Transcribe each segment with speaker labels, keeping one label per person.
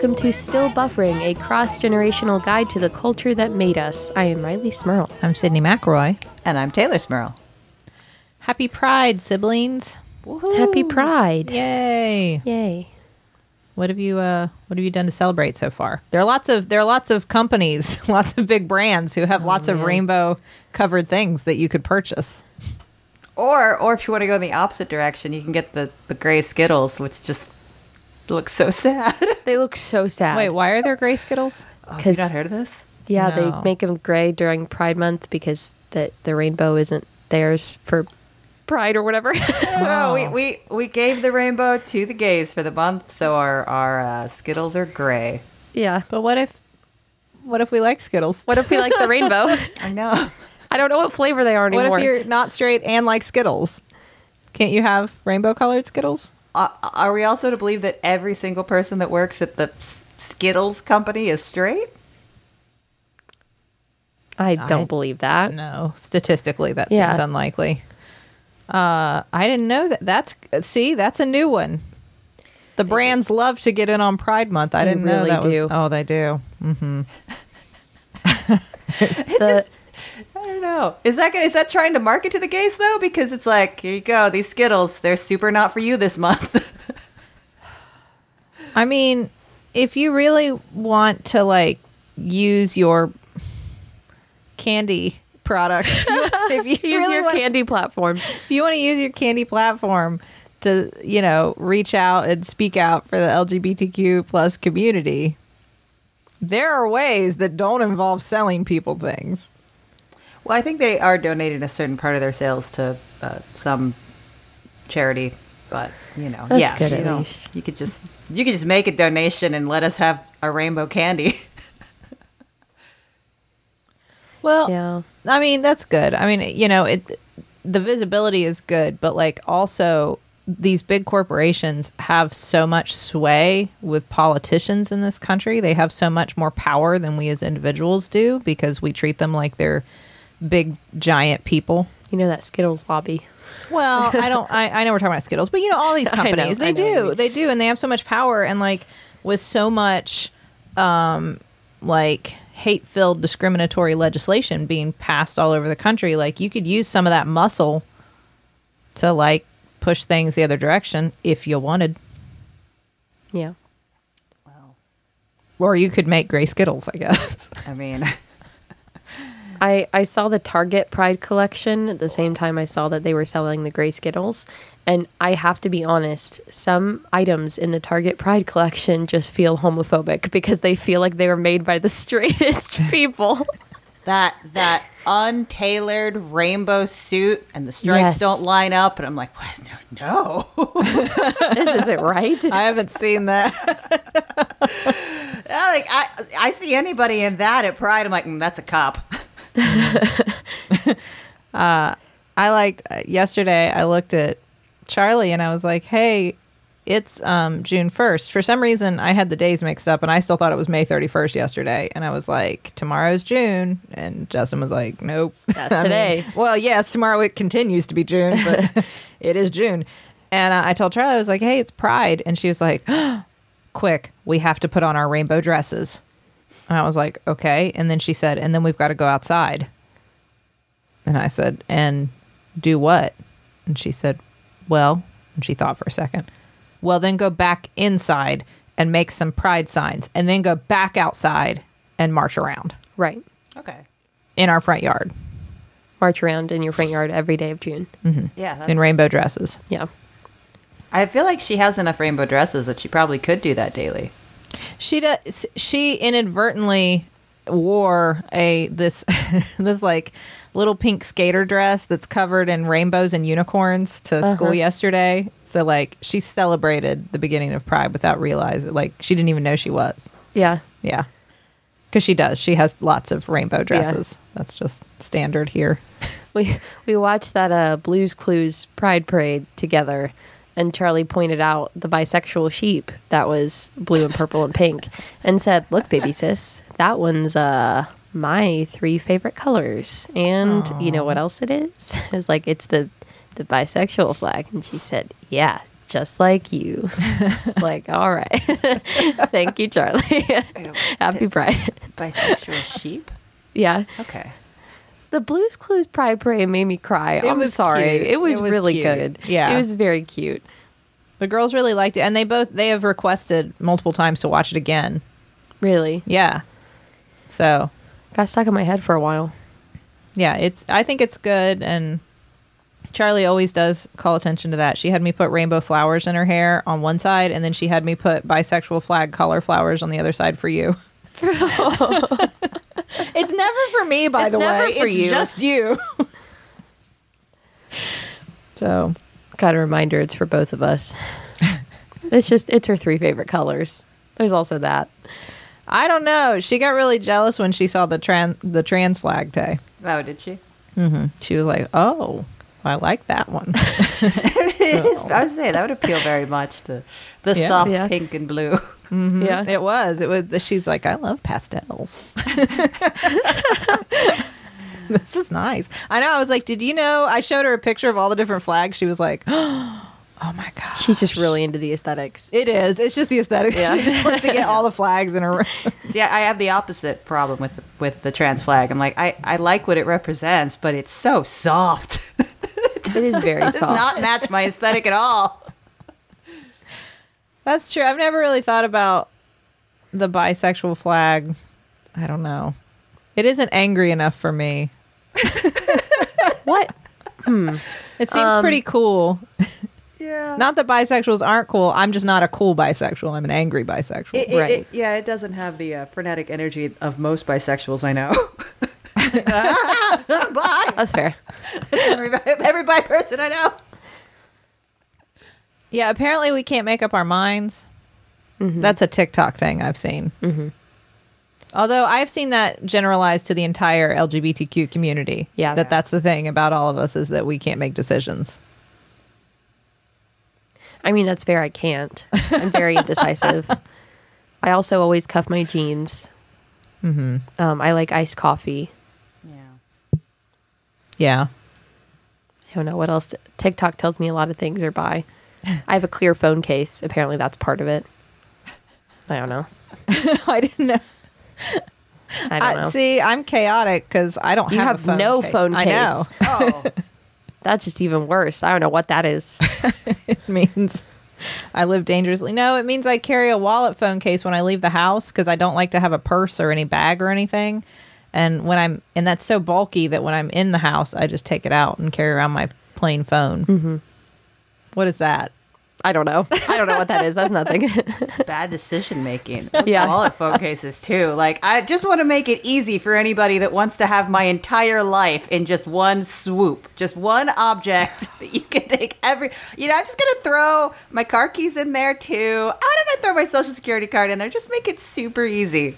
Speaker 1: Hello and welcome to Still Buffering, a cross generational guide to the culture that made us. I am Rileigh Smirl.
Speaker 2: I'm Sydnee McElroy.
Speaker 3: And I'm Teylor Smirl.
Speaker 2: Happy Pride, siblings!
Speaker 1: Happy Pride.
Speaker 2: Yay!
Speaker 1: Yay.
Speaker 2: What have you uh What have you done to celebrate so far? There are lots of there are lots of companies, lots of big brands who have lots of rainbow covered things that you could purchase.
Speaker 3: Or or if you want to go in the opposite direction, you can get the, the gray Skittles, which just looks so sad.
Speaker 1: They look so sad.
Speaker 2: Wait, why are there gray Skittles?
Speaker 3: Because Oh, you
Speaker 1: 'Cause-
Speaker 3: not heard of this?
Speaker 1: Yeah,
Speaker 2: No.
Speaker 1: they make them gray during Pride Month because the, the rainbow isn't theirs for Pride or whatever.
Speaker 3: No, we, we we gave the rainbow to the gays for the month, so our our uh, Skittles are gray.
Speaker 1: yeah.
Speaker 2: But what if what if we like Skittles?
Speaker 1: What if we like the rainbow?
Speaker 3: I know.
Speaker 1: I don't know what flavor they are anymore.
Speaker 2: What if you're not straight and like Skittles? Can't you have rainbow colored Skittles?
Speaker 3: Uh, are we also to believe that every single person that works at the Skittles company is straight?
Speaker 1: I don't
Speaker 2: I-
Speaker 1: believe that.
Speaker 2: No, statistically that
Speaker 1: Yeah.
Speaker 2: seems unlikely. Uh, I didn't know that. That's see, that's a new one. The brands love to get in on Pride Month. I
Speaker 1: They
Speaker 2: didn't know
Speaker 1: really
Speaker 2: that
Speaker 1: do.
Speaker 2: was. Oh, they do.
Speaker 1: It's The-
Speaker 3: I don't know. Is that is that trying to market to the gays though? Because it's like, here you go, these Skittles, they're super not for you this month.
Speaker 2: I mean, if you really want to like use your candy product, if you
Speaker 1: Use
Speaker 2: really
Speaker 1: your
Speaker 2: want,
Speaker 1: candy platform.
Speaker 2: if you want to use your candy platform to, you know, reach out and speak out for the LGBTQ plus community, there are ways that don't involve selling people things.
Speaker 3: Well, I think they are donating a certain part of their sales to uh, some charity, but you know,
Speaker 1: That's
Speaker 3: yeah,
Speaker 1: good
Speaker 3: you know, you could just you could just make a donation and let us have a rainbow candy.
Speaker 2: Well,
Speaker 1: Yeah.
Speaker 2: I mean, that's good. I mean, you know, it the visibility is good, but like also these big corporations have so much sway with politicians in this country. They have so much more power than we as individuals do because we treat them like they're big giant people.
Speaker 1: You know that Skittles lobby.
Speaker 2: Well, I don't. I, I know we're talking about Skittles, but you know all these
Speaker 1: I know,
Speaker 2: companies.
Speaker 1: I
Speaker 2: they
Speaker 1: know what you
Speaker 2: do. They do, and they have so much power, and like with so much, um, like hate-filled discriminatory legislation being passed all over the country. Like you could use some of that muscle to like push things the other direction if you wanted,
Speaker 1: Yeah.
Speaker 2: Well, or you could make gray Skittles. I guess.
Speaker 3: I mean,
Speaker 1: I, I saw the Target Pride collection at the same time I saw that they were selling the gray Skittles. And I have to be honest, some items in the Target Pride collection just feel homophobic because they feel like they were made by the straightest people.
Speaker 3: that that untailored rainbow suit and the stripes
Speaker 1: Yes.
Speaker 3: don't line up, and I'm like, what? No, no.
Speaker 1: this isn't right.
Speaker 2: I haven't seen that.
Speaker 3: Like I I see anybody in that at Pride, I'm like, mm, that's a cop.
Speaker 2: I liked uh, yesterday. I looked at Charlie and I was like, "Hey, it's um, June first." For some reason, I had the days mixed up, and I still thought it was May thirty first yesterday. And I was like, "Tomorrow's June," and Justin was like, "Nope,
Speaker 1: That's
Speaker 2: I mean,
Speaker 1: today.
Speaker 2: well, yes, tomorrow it continues to be June, but it is June. And uh, I told Charlie, I was like, "Hey, it's Pride," and she was like, "Quick, we have to put on our rainbow dresses." And I was like, "Okay." And then she said, "And then we've got to go outside." And I said, And do what? And she said, Well, and she thought for a second, Well, then go back inside and make some pride signs, and then go back outside and march around
Speaker 1: right.
Speaker 3: Okay.
Speaker 2: in our front yard
Speaker 1: March around in your front yard every day of June. Mm-hmm.
Speaker 3: Yeah. That's,
Speaker 2: in rainbow dresses.
Speaker 1: Yeah.
Speaker 3: I feel like she has enough rainbow dresses that she probably could do that daily.
Speaker 2: She does. She inadvertently wore a this this like little pink skater dress that's covered in rainbows and unicorns to school yesterday. So like she celebrated the beginning of Pride without realizing like she didn't even know she was.
Speaker 1: Yeah.
Speaker 2: Yeah. Because she does. She has lots of rainbow dresses. That's just standard here.
Speaker 1: We we watched that uh, Blues Clues Pride Parade together, and Charlie pointed out the bisexual sheep that was blue and purple and pink, and said, "Look, baby sis, that one's uh my three favorite colors." And you know what else it is? It's like it's the the bisexual flag, and she said, "Yeah, just like you. Like, all right. Thank you, Charlie. Happy Pride.
Speaker 3: Bisexual sheep.
Speaker 1: yeah.
Speaker 3: Okay.
Speaker 1: The Blues Clues Pride Parade made me cry.
Speaker 2: It
Speaker 1: I'm sorry. It was,
Speaker 2: It was
Speaker 1: really
Speaker 2: cute.
Speaker 1: good.
Speaker 2: Yeah.
Speaker 1: It was very cute.
Speaker 2: The girls really liked it, and they both they have requested multiple times to watch it again.
Speaker 1: Really.
Speaker 2: Yeah. So
Speaker 1: Got stuck in my head for a while.
Speaker 2: yeah, it's I think it's good, and Charlie always does call attention to that. She had me put rainbow flowers in her hair on one side, and then she had me put bisexual flag color flowers on the other side for you. it's never for me, by
Speaker 1: It's
Speaker 2: the
Speaker 1: never
Speaker 2: way.
Speaker 1: for
Speaker 2: it's
Speaker 1: you.
Speaker 2: just you. so
Speaker 1: Got a reminder it's for both of us. it's just, it's her three favorite colors. There's also that.
Speaker 2: I don't know. She got really jealous when she saw the trans the trans flag day.
Speaker 3: Oh, did she? Mm-hmm.
Speaker 2: She was like, "Oh, I like that one."
Speaker 3: It is- I would say that would appeal very much to the
Speaker 2: Yeah.
Speaker 3: soft
Speaker 1: Yeah.
Speaker 3: pink and blue. Mm-hmm.
Speaker 1: Yeah.
Speaker 2: It was. It was. She's like, I love pastels. this is nice. I know. I was like, did you know? I showed her a picture of all the different flags. She was like, oh my god.
Speaker 1: She's just really into the aesthetics.
Speaker 2: It is. It's just the aesthetics.
Speaker 1: Yeah.
Speaker 2: She just wants to get all the flags in her room.
Speaker 3: See, I I have the opposite problem with the, with the trans flag. I'm like, I, I like what it represents, but it's so soft.
Speaker 1: It is very
Speaker 3: It does
Speaker 1: soft.
Speaker 3: not match my aesthetic at all.
Speaker 2: That's true. I've never really thought about the bisexual flag. I don't know. It isn't angry enough for me.
Speaker 1: what?
Speaker 2: It seems
Speaker 1: Um,
Speaker 2: pretty cool.
Speaker 3: Yeah.
Speaker 2: Not that bisexuals aren't cool. I'm just not a cool bisexual. I'm an angry bisexual.
Speaker 3: It, it-
Speaker 1: Right.
Speaker 3: it- yeah, it doesn't have the uh, frenetic energy of most bisexuals I know. Bye.
Speaker 1: That's fair.
Speaker 3: Every, every bi person I know.
Speaker 2: Yeah, apparently we can't make up our minds. That's a TikTok thing I've seen. Although I've seen that generalized to the entire LGBTQ community.
Speaker 1: Yeah.
Speaker 2: that that's the thing about all of us is that we can't make decisions.
Speaker 1: I mean, that's fair. I can't. I'm very indecisive. I also always cuff my jeans. Mm-hmm. Um, I like iced coffee.
Speaker 3: Yeah.
Speaker 2: Yeah,
Speaker 1: I don't know what else. TikTok tells me a lot of things are by. I have a clear phone case. Apparently, that's part of it. I don't know.
Speaker 2: I didn't know.
Speaker 1: I don't
Speaker 2: I-
Speaker 1: know.
Speaker 2: see, I'm chaotic because I don't
Speaker 1: You
Speaker 2: have,
Speaker 1: have
Speaker 2: a phone
Speaker 1: no
Speaker 2: case.
Speaker 1: phone
Speaker 2: I know.
Speaker 1: case.
Speaker 3: Oh.
Speaker 1: That's just even worse. I don't know what that is.
Speaker 2: it means I live dangerously. No, it means I carry a wallet phone case when I leave the house because I don't like to have a purse or any bag or anything. And when I'm, and that's so bulky that when I'm in the house, I just take it out and carry around my plain phone. Mm-hmm. Is that?
Speaker 1: I don't know. I don't know what that is. That's nothing.
Speaker 3: bad decision making.
Speaker 1: Yeah.
Speaker 3: Wallet phone cases too. Like I just want to make it easy for anybody that wants to have my entire life in just one swoop, just one object that you can take every. You know, I'm just gonna throw my car keys in there too. Why don't I throw my social security card in there? Just make it super easy.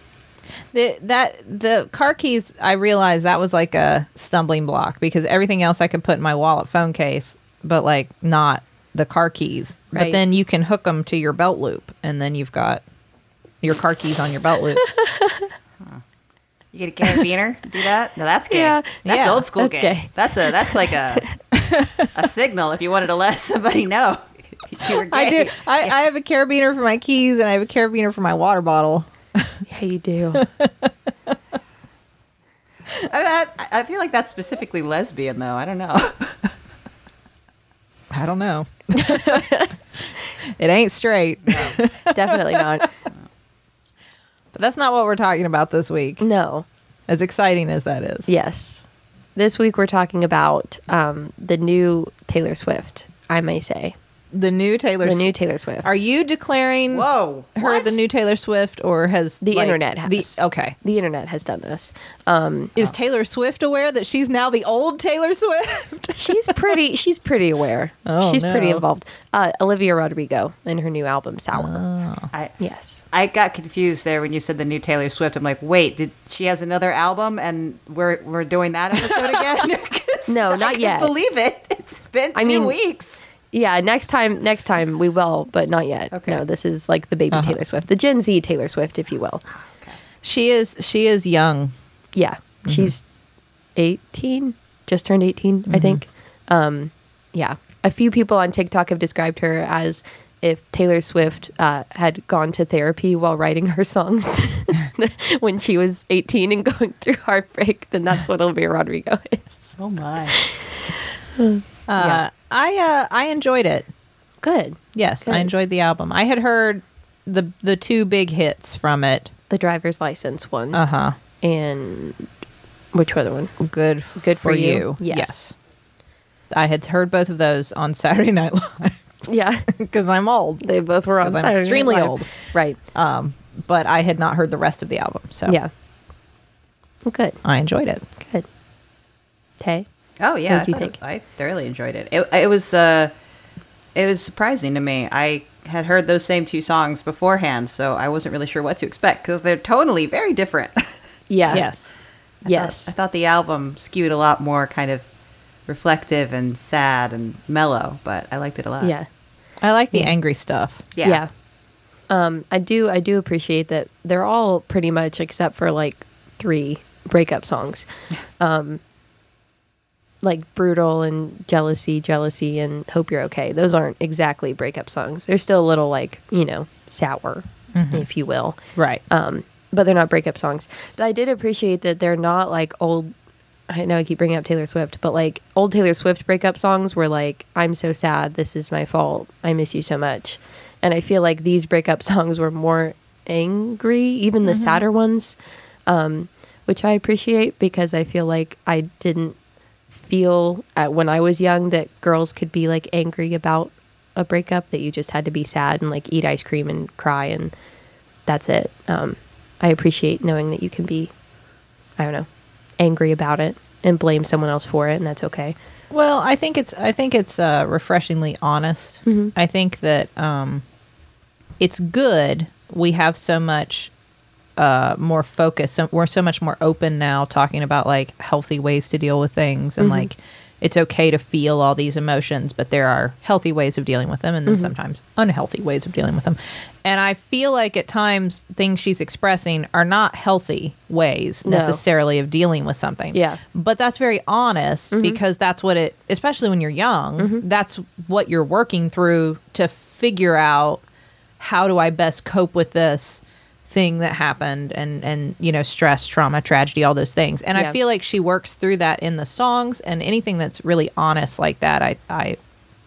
Speaker 2: The, that the car keys, I realized that was like a stumbling block because everything else I could put in my wallet phone case, but like not the car keys. But then you can hook them to your belt loop, and then you've got your car keys on your belt loop.
Speaker 3: You get a carabiner, do that? No, that's gay.
Speaker 1: Yeah.
Speaker 3: That's
Speaker 2: Yeah,
Speaker 3: old school
Speaker 1: that's
Speaker 3: gay.
Speaker 1: gay.
Speaker 3: That's a that's like a a signal if you wanted to let somebody know you were gay.
Speaker 2: I do. I, I have a carabiner for my keys, and I have a carabiner for my water bottle.
Speaker 1: yeah, you do.
Speaker 3: I, I, I feel like that's specifically lesbian though. I don't know.
Speaker 2: I don't know. it ain't straight.
Speaker 1: Definitely not.
Speaker 2: But that's not what we're talking about this week.
Speaker 1: No.
Speaker 2: As exciting as that is.
Speaker 1: Yes. This week we're talking about um, the new Taylor Swift, I may say.
Speaker 2: The new Taylor
Speaker 1: The
Speaker 2: Swift.
Speaker 1: new Taylor Swift.
Speaker 2: Are you declaring
Speaker 3: Whoa.
Speaker 2: her
Speaker 3: what?
Speaker 2: the new Taylor Swift or has
Speaker 1: The
Speaker 2: like,
Speaker 1: internet has.
Speaker 2: The, okay.
Speaker 1: The internet has done this. Um,
Speaker 2: Is Taylor Swift aware that she's now the old Taylor Swift?
Speaker 1: she's pretty. She's pretty aware.
Speaker 2: Oh,
Speaker 1: she's pretty involved. Uh, Olivia Rodrigo and her new album Sour.
Speaker 3: I,
Speaker 1: Yes.
Speaker 3: I got confused there when you said the new Taylor Swift. I'm like, wait, did she has another album and we're we're doing that episode again?
Speaker 1: No, not
Speaker 3: couldn't
Speaker 1: yet.
Speaker 3: Believe it. It's been two
Speaker 1: I mean-
Speaker 3: weeks.
Speaker 1: Yeah. Next time. Next time we will, but not yet.
Speaker 3: Okay.
Speaker 1: No, this is like the baby
Speaker 2: Uh-huh.
Speaker 1: Taylor Swift, the Gen Z Taylor Swift, if you will. Okay.
Speaker 2: she is she is young.
Speaker 1: Yeah. She's 18. Just turned 18, I think. Um, yeah. a few people on TikTok have described her as if Taylor Swift uh, had gone to therapy while writing her songs when she was 18 and going through heartbreak, then that's what Olivia Rodrigo is.
Speaker 3: Oh my.
Speaker 2: Uh,
Speaker 1: Yeah.
Speaker 2: I uh, I enjoyed it.
Speaker 1: Good.
Speaker 2: Yes, I enjoyed the album. I had heard the the two big hits from it.
Speaker 1: The driver's license one
Speaker 2: Uh huh.
Speaker 1: and which other one?
Speaker 2: Good.
Speaker 1: Good for
Speaker 2: for
Speaker 1: You.
Speaker 2: you.
Speaker 1: Yes.
Speaker 2: I had heard both of those on Saturday Night Live
Speaker 1: Yeah,
Speaker 2: because I'm old.
Speaker 1: they both were on
Speaker 2: I'm
Speaker 1: Saturday Night Live.
Speaker 2: extremely old.
Speaker 1: Right.
Speaker 2: Um, but I had not heard the rest of the album, so
Speaker 1: Yeah. Well, good.
Speaker 2: I enjoyed it.
Speaker 1: Good. Tay.
Speaker 3: Oh yeah,
Speaker 1: What'd you
Speaker 3: I, thought it- I thoroughly enjoyed it. It, it was uh, it was surprising to me. I had heard those same two songs beforehand, so I wasn't really sure what to expect because they're totally very different.
Speaker 1: Yeah.
Speaker 2: Yes.
Speaker 3: I
Speaker 1: Yes.
Speaker 3: thought, I thought the album skewed a lot more kind of reflective and sad and mellow, but I liked it a lot.
Speaker 1: yeah.
Speaker 2: I like the angry stuff.
Speaker 3: yeah,
Speaker 1: Yeah. Um, I do I do appreciate that they're all pretty much except for like three breakup songs. Um like brutal and jealousy, jealousy and hope you're okay. Those aren't exactly breakup songs. They're still a little like, you know, sour, if you will.
Speaker 2: Right.
Speaker 1: Um, but they're not breakup songs. But I did appreciate that they're not like old. I know I keep bringing up Taylor Swift, but like old Taylor Swift breakup songs were like, I'm so sad. This is my fault. I miss you so much. And I feel like these breakup songs were more angry, even the sadder ones, um, which I appreciate because I feel like I didn't feel at, when I was young that girls could be like angry about a breakup, that you just had to be sad and like eat ice cream and cry and that's it. Um, I appreciate knowing that you can be, I don't know, angry about it and blame someone else for it, and that's okay.
Speaker 2: Well, I think it's I think it's uh, refreshingly honest. I think that um, it's good. We have so much uh, more focused. So we're so much more open now, talking about like healthy ways to deal with things, and mm-hmm. like it's okay to feel all these emotions, but there are healthy ways of dealing with them, and then mm-hmm. sometimes unhealthy ways of dealing with them. And I feel like at times things she's expressing are not healthy ways
Speaker 1: No.
Speaker 2: necessarily of dealing with something.
Speaker 1: Yeah.
Speaker 2: But that's very honest mm-hmm. because that's what it, especially when you're young, that's what you're working through to figure out how do I best cope with this thing that happened and and you know stress trauma tragedy all those things and
Speaker 1: Yeah.
Speaker 2: i feel like she works through that in the songs and anything that's really honest like that i i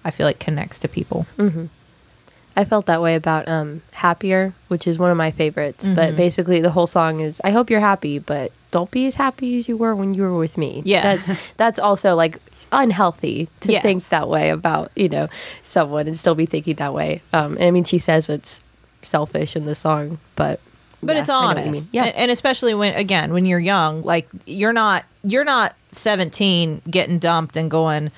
Speaker 2: i feel like connects to people
Speaker 1: I felt that way about um, Happier, which is one of my favorites. But basically, the whole song is I hope you're happy, but don't be as happy as you were when you were with me.
Speaker 2: Yes.
Speaker 1: That's, that's also like unhealthy to
Speaker 2: Yes.
Speaker 1: think that way about, you know, someone and still be thinking that way. Um, and I mean, she says it's selfish in the song, but.
Speaker 2: But
Speaker 1: yeah,
Speaker 2: it's
Speaker 1: I know what you mean.
Speaker 2: honest
Speaker 1: Yeah.
Speaker 2: and, and especially when again when you're young like you're not you're not 17 getting dumped and going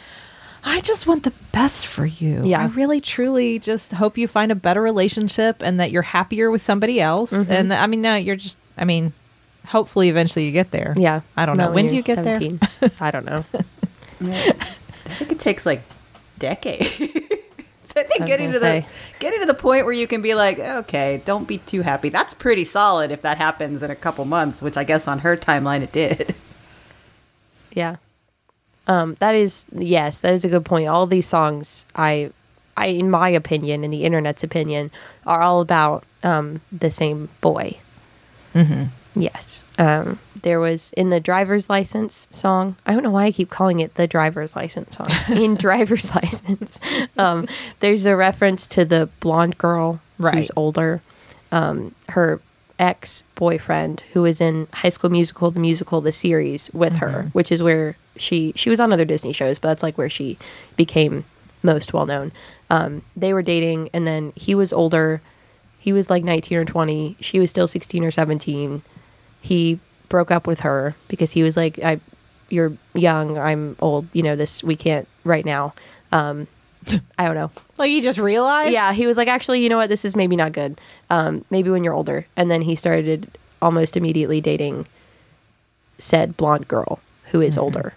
Speaker 2: i just want the best for you
Speaker 1: Yeah.
Speaker 2: i really truly just hope you find a better relationship and that you're happier with somebody else
Speaker 1: Mm-hmm.
Speaker 2: and i mean no you're just i mean hopefully eventually you get there
Speaker 1: yeah.
Speaker 2: i don't know
Speaker 1: Not
Speaker 2: when do
Speaker 1: you're
Speaker 2: you get
Speaker 1: 17. I don't know.
Speaker 3: I think it takes like decades. I think
Speaker 1: I
Speaker 3: getting to
Speaker 1: gonna
Speaker 3: the getting to the point where you can be like, okay, don't be too happy. That's pretty solid if that happens in a couple months, which I guess on her timeline it did.
Speaker 1: Yeah. Um, that is yes, that is a good point. All these songs, I, I, in my opinion, in the internet's opinion, are all about um, the same boy. Mm-hmm. Yes. Um, there was in the driver's license song. I don't know why I keep calling it the driver's license song. in driver's license, um, there's a reference to the blonde girl
Speaker 2: Right.
Speaker 1: who's older. Um, her ex boyfriend who was in High School Musical, the musical, the series with her, which is where she she was on other Disney shows, but that's like where she became most well known. Um, they were dating, and then he was older. He was like 19 or 20. She was still 16 or 17. He broke up with her because he was like, "I, you're young. I'm old. You know this. We can't right now." Um, I don't know.
Speaker 2: like you just realized
Speaker 1: Yeah, he was like, actually, you know what? This is maybe not good. Um, maybe when you're older. And then he started almost immediately dating said blonde girl who is older,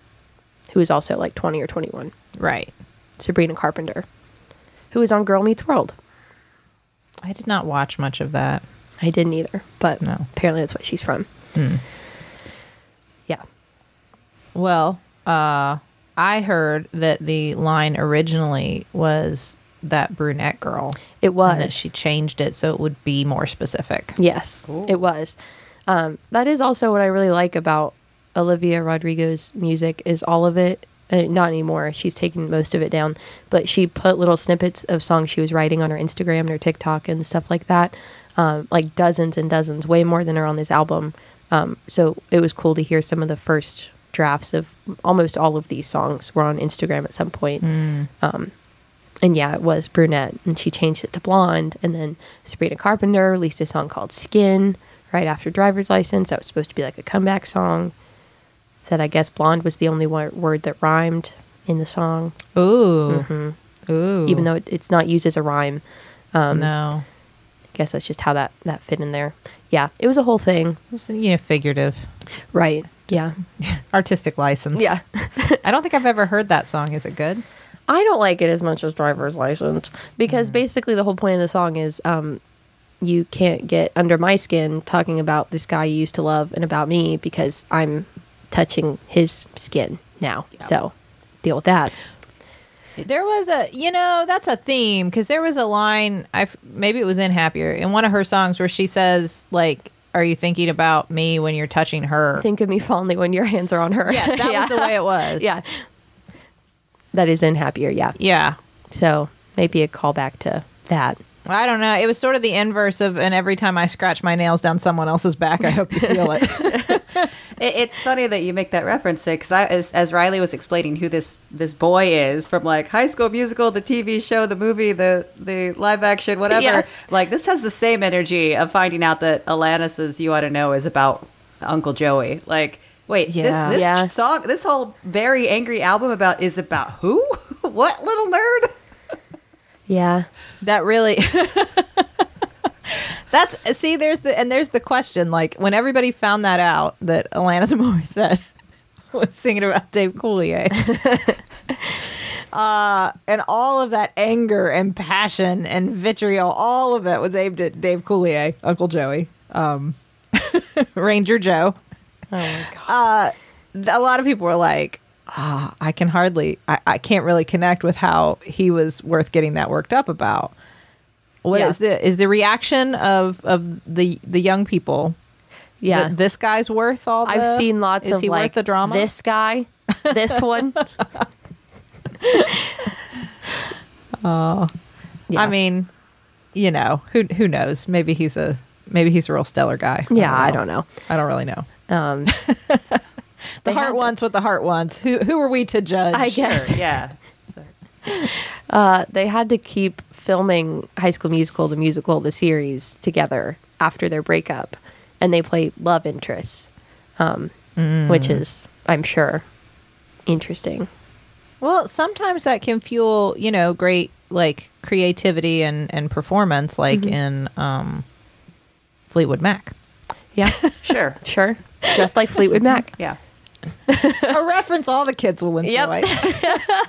Speaker 1: who is also like 20 or 21,
Speaker 2: right
Speaker 1: Sabrina Carpenter, who is on Girl Meets World.
Speaker 2: i did not watch much of that
Speaker 1: I didn't either, but
Speaker 2: No.
Speaker 1: apparently that's what she's from. Yeah.
Speaker 2: Well, uh, I heard that the line originally was that brunette girl.
Speaker 1: It was.
Speaker 2: And that she changed it so it would be more specific.
Speaker 1: Yes, it was. Um, that is also what I really like about Olivia Rodrigo's music is all of it. Uh, not anymore. She's taken most of it down, but she put little snippets of songs she was writing on her Instagram and her TikTok and stuff like that. Um, like dozens and dozens, way more than are on this album. Um, so it was cool to hear some of the first drafts of almost all of these songs were on Instagram at some point. Um, and yeah, it was brunette, and she changed it to blonde. And then Sabrina Carpenter released a song called "Skin" right after "Driver's License." That was supposed to be like a comeback song. Said I guess blonde was the only word that rhymed in the song,
Speaker 2: Ooh. Ooh.
Speaker 1: even though it, it's not used as a rhyme. Um,
Speaker 2: no.
Speaker 1: I guess that's just how that that fit in there. Yeah, it was a whole thing.
Speaker 2: It's, you know, figurative.
Speaker 1: Right. Yeah.
Speaker 2: Artistic license.
Speaker 1: Yeah.
Speaker 2: I don't think I've ever heard that song. Is it good?
Speaker 1: I don't like it as much as driver's license because basically the whole point of the song is um, you can't get under my skin talking about this guy you used to love and about me because I'm touching his skin now. So deal with that.
Speaker 2: There was a, you know, that's a theme because there was a line. I maybe it was in Happier in one of her songs where she says, like, "Are you thinking about me when you're touching her?"
Speaker 1: Think of me fondly when your hands are on her.
Speaker 2: yes, that
Speaker 1: yeah.
Speaker 2: was the way it was.
Speaker 1: Yeah. That is in happier. Yeah.
Speaker 2: yeah.
Speaker 1: So maybe a callback to that.
Speaker 2: I don't know. It was sort of the inverse of, and every time I scratch my nails down someone else's back, I hope you feel it.
Speaker 3: It, it's funny that you make that reference because as, as Rileigh was explaining who this this boy is from like High School Musical, the TV show, the movie, the the live action, whatever.
Speaker 1: Yeah.
Speaker 3: Like this has the same energy of finding out that Alanis's "You Ought to Know" is about Uncle Joey. Like, wait,
Speaker 2: Yeah.
Speaker 3: this this
Speaker 1: Yeah.
Speaker 3: song, this whole very angry album about is about who? what little nerd?
Speaker 1: Yeah.
Speaker 2: that really. That's see. There's the and there's the question. Like when everybody found that out that Alanis Morissette was singing about Dave Coulier, uh, and all of that anger and passion and vitriol, all of it was aimed at Dave Coulier, Uncle Joey, um, Ranger Joe.
Speaker 1: Oh my god.
Speaker 2: a lot of people were like, ah, I can hardly, I, I can't really connect with how he was worth getting that worked up about. What is
Speaker 1: Yeah.
Speaker 2: the is the reaction of of the the young people?
Speaker 1: yeah.
Speaker 2: that this guy's worth all. The,
Speaker 1: I've seen lots
Speaker 2: is
Speaker 1: of
Speaker 2: he
Speaker 1: like
Speaker 2: worth the drama.
Speaker 1: this guy, this one.
Speaker 2: Oh, I mean, you know, who who knows? Maybe he's a maybe he's a real stellar guy.
Speaker 1: yeah, I don't know.
Speaker 2: I don't really know.
Speaker 1: Um,
Speaker 2: The heart wants what the heart wants. Who who are we to judge?
Speaker 1: I guess
Speaker 3: Sure, yeah.
Speaker 1: uh, they had to keep filming High School Musical, the musical, the series together after their breakup, and they play love interests, um, which is, I'm sure, interesting.
Speaker 2: Well, sometimes that can fuel, you know, great like creativity and and performance, like
Speaker 1: Mm-hmm.
Speaker 2: in um, Fleetwood Mac.
Speaker 1: Yeah,
Speaker 3: Sure.
Speaker 1: sure. Just like Fleetwood Mac.
Speaker 3: Yeah.
Speaker 2: A reference all the kids will enjoy.
Speaker 1: Yep.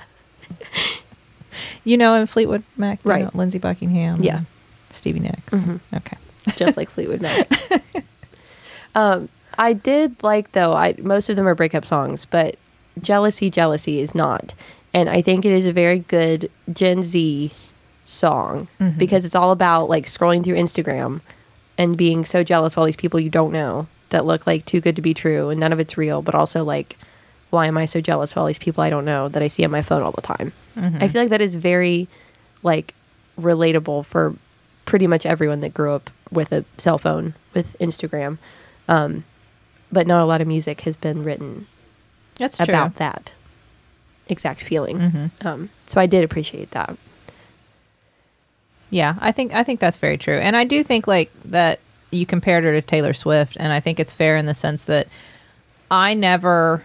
Speaker 2: you know, in Fleetwood Mac, you
Speaker 1: Right.
Speaker 2: know, Lindsey Buckingham,
Speaker 1: Yeah.
Speaker 2: Stevie Nicks. Okay.
Speaker 1: just like Fleetwood Mac. um, I did like though. I most of them are breakup songs, but "Jealousy, Jealousy" is not, and I think it is a very good Gen Z song because it's all about like scrolling through Instagram and being so jealous of all these people you don't know that look like too good to be true, and none of it's real. But also like, why am I so jealous of all these people I don't know that I see on my phone all the time? I feel like that is very like relatable for pretty much everyone that grew up with a cell phone with Instagram. Um, but not a lot of music has been written
Speaker 2: That's true.
Speaker 1: about that exact feeling. Um, so I did appreciate that.
Speaker 2: Yeah, I think I think that's very true, and I do think like that you compared her to Taylor Swift, and I think it's fair in the sense that I never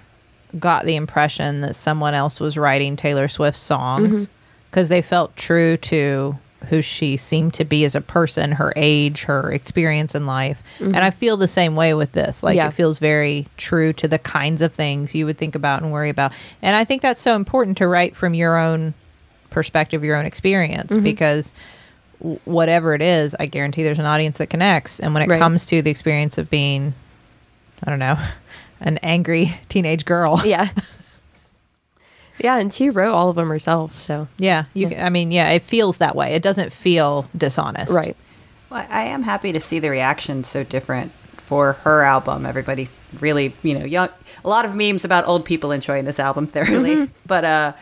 Speaker 2: got the impression that someone else was writing Taylor Swift songs mm-hmm. because they felt true to who she seemed to be as a person, her age, her experience in life, and mm-hmm. I feel the same way with this. Like
Speaker 1: Yeah.
Speaker 2: it feels very true to the kinds of things you would think about and worry about, and I think that's so important to write from your own perspective, your own experience, mm-hmm. because w- whatever it is, I guarantee there's an audience that connects. And when it
Speaker 1: Right.
Speaker 2: comes to the experience of being, I don't know, an angry teenage girl,
Speaker 1: Yeah. Yeah, and she wrote all of them herself. So
Speaker 2: Yeah, you. I mean, yeah, it feels that way. It doesn't feel dishonest.
Speaker 1: right.
Speaker 3: Well, I am happy to see the reaction so different for her album. Everybody really, you know, young. A lot of memes about old people enjoying this album thoroughly, but uh,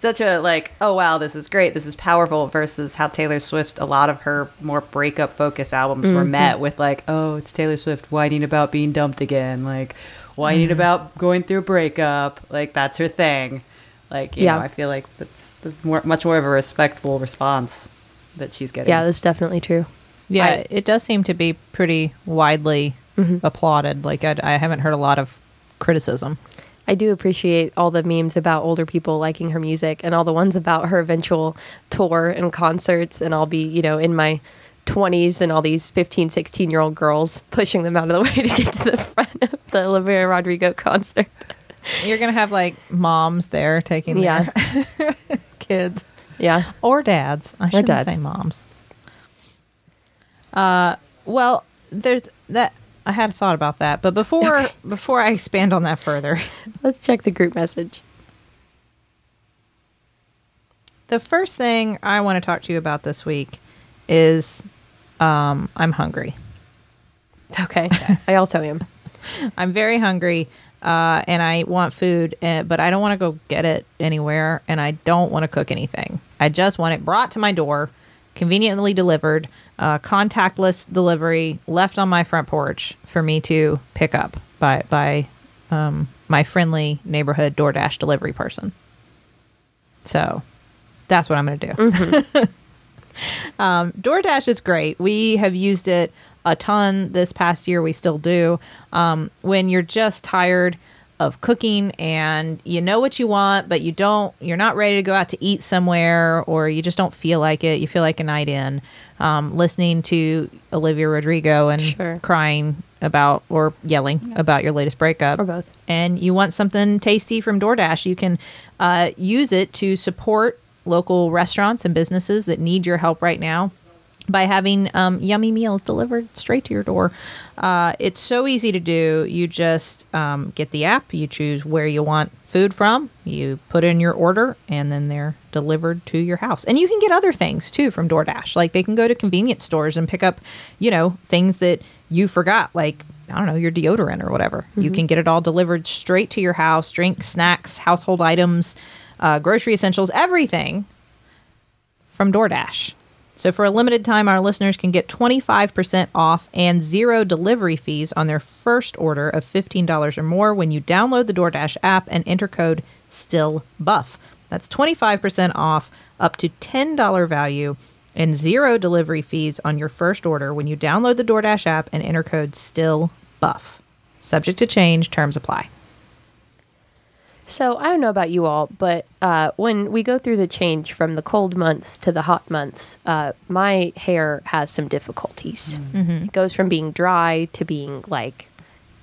Speaker 3: such a like, oh wow, this is great, this is powerful. Versus how Taylor Swift, a lot of her more breakup focused albums were met with like, oh, it's Taylor Swift whining about being dumped again, like whining about going through a breakup, like that's her thing. Like, you
Speaker 1: Yeah.
Speaker 3: know, I feel like that's the more, much more of a respectful response that she's getting.
Speaker 1: Yeah, that's definitely true.
Speaker 2: Yeah,
Speaker 1: I-
Speaker 2: it does seem to be pretty widely
Speaker 1: Mm-hmm.
Speaker 2: applauded. Like I, I haven't heard a lot of criticism.
Speaker 1: I do appreciate all the memes about older people liking her music and all the ones about her eventual tour and concerts. And I'll be, you know, in my 20s and all these 15, 16 year old girls pushing them out of the way to get to the front of the Olivia Rodrigo concert.
Speaker 2: You're gonna have like moms there taking
Speaker 1: Yeah.
Speaker 2: their kids
Speaker 1: Yeah.
Speaker 2: or dads. I shouldn't
Speaker 1: dads.
Speaker 2: say moms. Uh, well, there's that. I had a thought about that, but before before I expand on that further,
Speaker 1: Let's check the group message.
Speaker 2: the first thing I want to talk to you about this week is um, I'm hungry.
Speaker 1: Okay. I also am.
Speaker 2: I'm very hungry uh, and I want food, uh, but I don't want to go get it anywhere and I don't want to cook anything. I just want it brought to my door, conveniently delivered, uh, contactless delivery left on my front porch for me to pick up by, by um, my friendly neighborhood DoorDash delivery person. So that's what I'm going to do. Um, DoorDash is great. We have used it a ton this past year. We still do. Um, when you're just tired of cooking and you know what you want, but you don't, you're not ready to go out to eat somewhere, or you just don't feel like it. You feel like a night in. Um, listening to Olivia Rodrigo and
Speaker 1: Sure.
Speaker 2: crying about or yelling about your latest breakup
Speaker 1: Or both.
Speaker 2: and you want something tasty from DoorDash, you can uh, use it to support local restaurants and businesses that need your help right now by having um, yummy meals delivered straight to your door. Uh, it's so easy to do. You just um, get the app, you choose where you want food from, you put in your order, and then they're delivered to your house. And you can get other things too from DoorDash. Like they can go to convenience stores and pick up, you know, things that you forgot, like I don't know, your deodorant or whatever. You can get it all delivered straight to your house drinks, snacks, household items, uh, grocery essentials, everything from DoorDash. So for a limited time, our listeners can get 25% off and zero delivery fees on their first order of $15 or more when you download the DoorDash app and enter code STILLBUFF. That's 25% off up to $10 value and zero delivery fees on your first order when you download the DoorDash app and enter code STILLBUFF. Subject to change, terms apply.
Speaker 1: So I don't know about you all, but uh, when we go through the change from the cold months to the hot months, uh, my hair has some difficulties. It goes from being dry to being like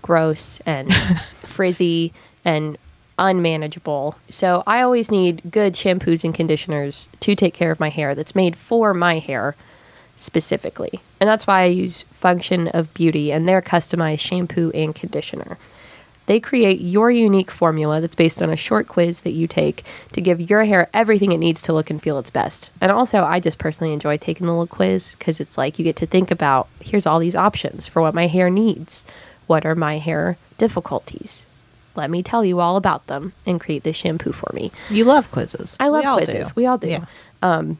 Speaker 1: gross and frizzy and unmanageable. So I always need good shampoos and conditioners to take care of my hair that's made for my hair specifically. And that's why I use Function of Beauty and their customized shampoo and conditioner. They create your unique formula that's based on a short quiz that you take to give your hair everything it needs to look and feel its best. And also, I just personally enjoy taking the little quiz because it's like you get to think about here's all these options for what my hair needs. What are my hair difficulties? Let me tell you all about them and create this shampoo for me.
Speaker 2: You love quizzes.
Speaker 1: I love
Speaker 2: We
Speaker 1: quizzes.
Speaker 2: do.
Speaker 1: We all do.
Speaker 2: Yeah.
Speaker 1: Um,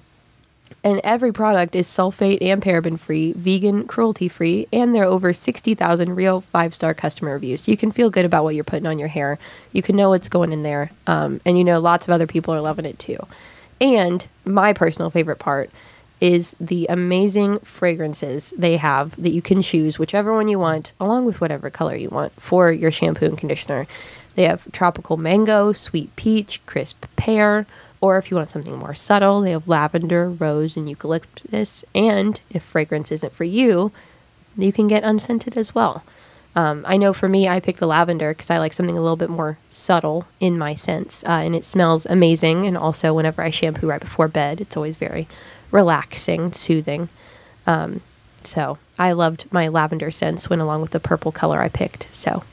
Speaker 1: And every product is sulfate and paraben free, vegan, cruelty free, and there are over 60,000 real five star customer reviews. So you can feel good about what you're putting on your hair. You can know what's going in there. Um, and you know, lots of other people are loving it too. And my personal favorite part is the amazing fragrances they have that you can choose whichever one you want, along with whatever color you want for your shampoo and conditioner. They have tropical mango, sweet peach, crisp pear, or if you want something more subtle, they have lavender, rose, and eucalyptus. And if fragrance isn't for you, you can get unscented as well. Um, I know for me, I pick the lavender because I like something a little bit more subtle in my scents, uh, and it smells amazing. And also, whenever I shampoo right before bed, it's always very relaxing, soothing. Um, so I loved my lavender scents went along with the purple color I picked. So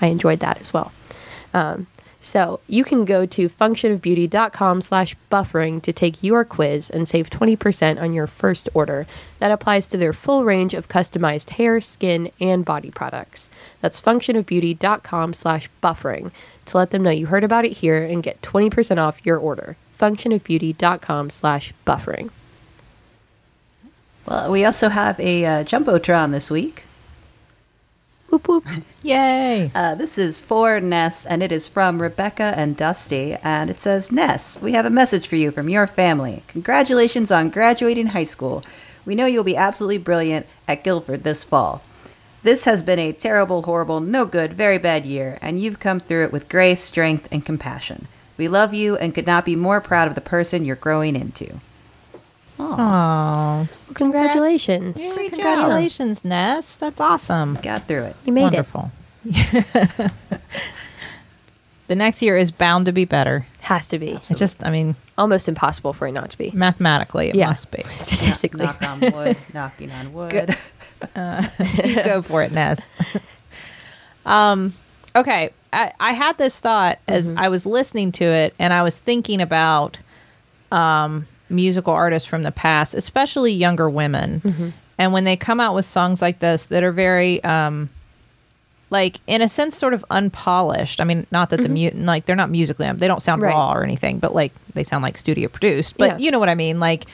Speaker 1: I enjoyed that as well. Um, So you can go to functionofbeauty.com slash buffering to take your quiz and save 20% on your first order. That applies to their full range of customized hair, skin, and body products. That's functionofbeauty.com slash buffering to let them know you heard about it here and get 20% off your order. functionofbeauty.com slash buffering.
Speaker 3: Well, we also have a uh, Jumbotron this week.
Speaker 1: Whoop whoop.
Speaker 2: Yay.
Speaker 3: Uh, this is for Ness, and it is from Rebecca and Dusty. And it says, Ness, we have a message for you from your family. Congratulations on graduating high school. We know you'll be absolutely brilliant at Guilford this fall. This has been a terrible, horrible, no good, very bad year, and you've come through it with grace, strength, and compassion. We love you and could not be more proud of the person you're growing into.
Speaker 2: Oh,
Speaker 1: Congratulations.
Speaker 2: congratulations, Ness. That's awesome.
Speaker 3: Got through it.
Speaker 1: You made it
Speaker 2: Wonderful. the next year is bound to be better.
Speaker 1: Has to be.
Speaker 2: It just, I mean,
Speaker 1: Almost impossible for it not to be.
Speaker 2: mathematically, it
Speaker 1: Yeah.
Speaker 2: must be.
Speaker 1: Statistically.
Speaker 3: Knock on wood, knocking on wood.
Speaker 2: You go for it, Ness. um, okay. I, I had this thought as I was listening to it, and I was thinking about um, musical artists from the past, especially younger women. Mm-hmm. And when they come out with songs like this that are very, um, like, in a sense, sort of unpolished. I mean, not that the mm-hmm. mu- like they're not musically, um, they don't sound
Speaker 1: Right.
Speaker 2: raw or anything, but like they sound like studio produced. But
Speaker 1: Yeah.
Speaker 2: you know what I mean? Like,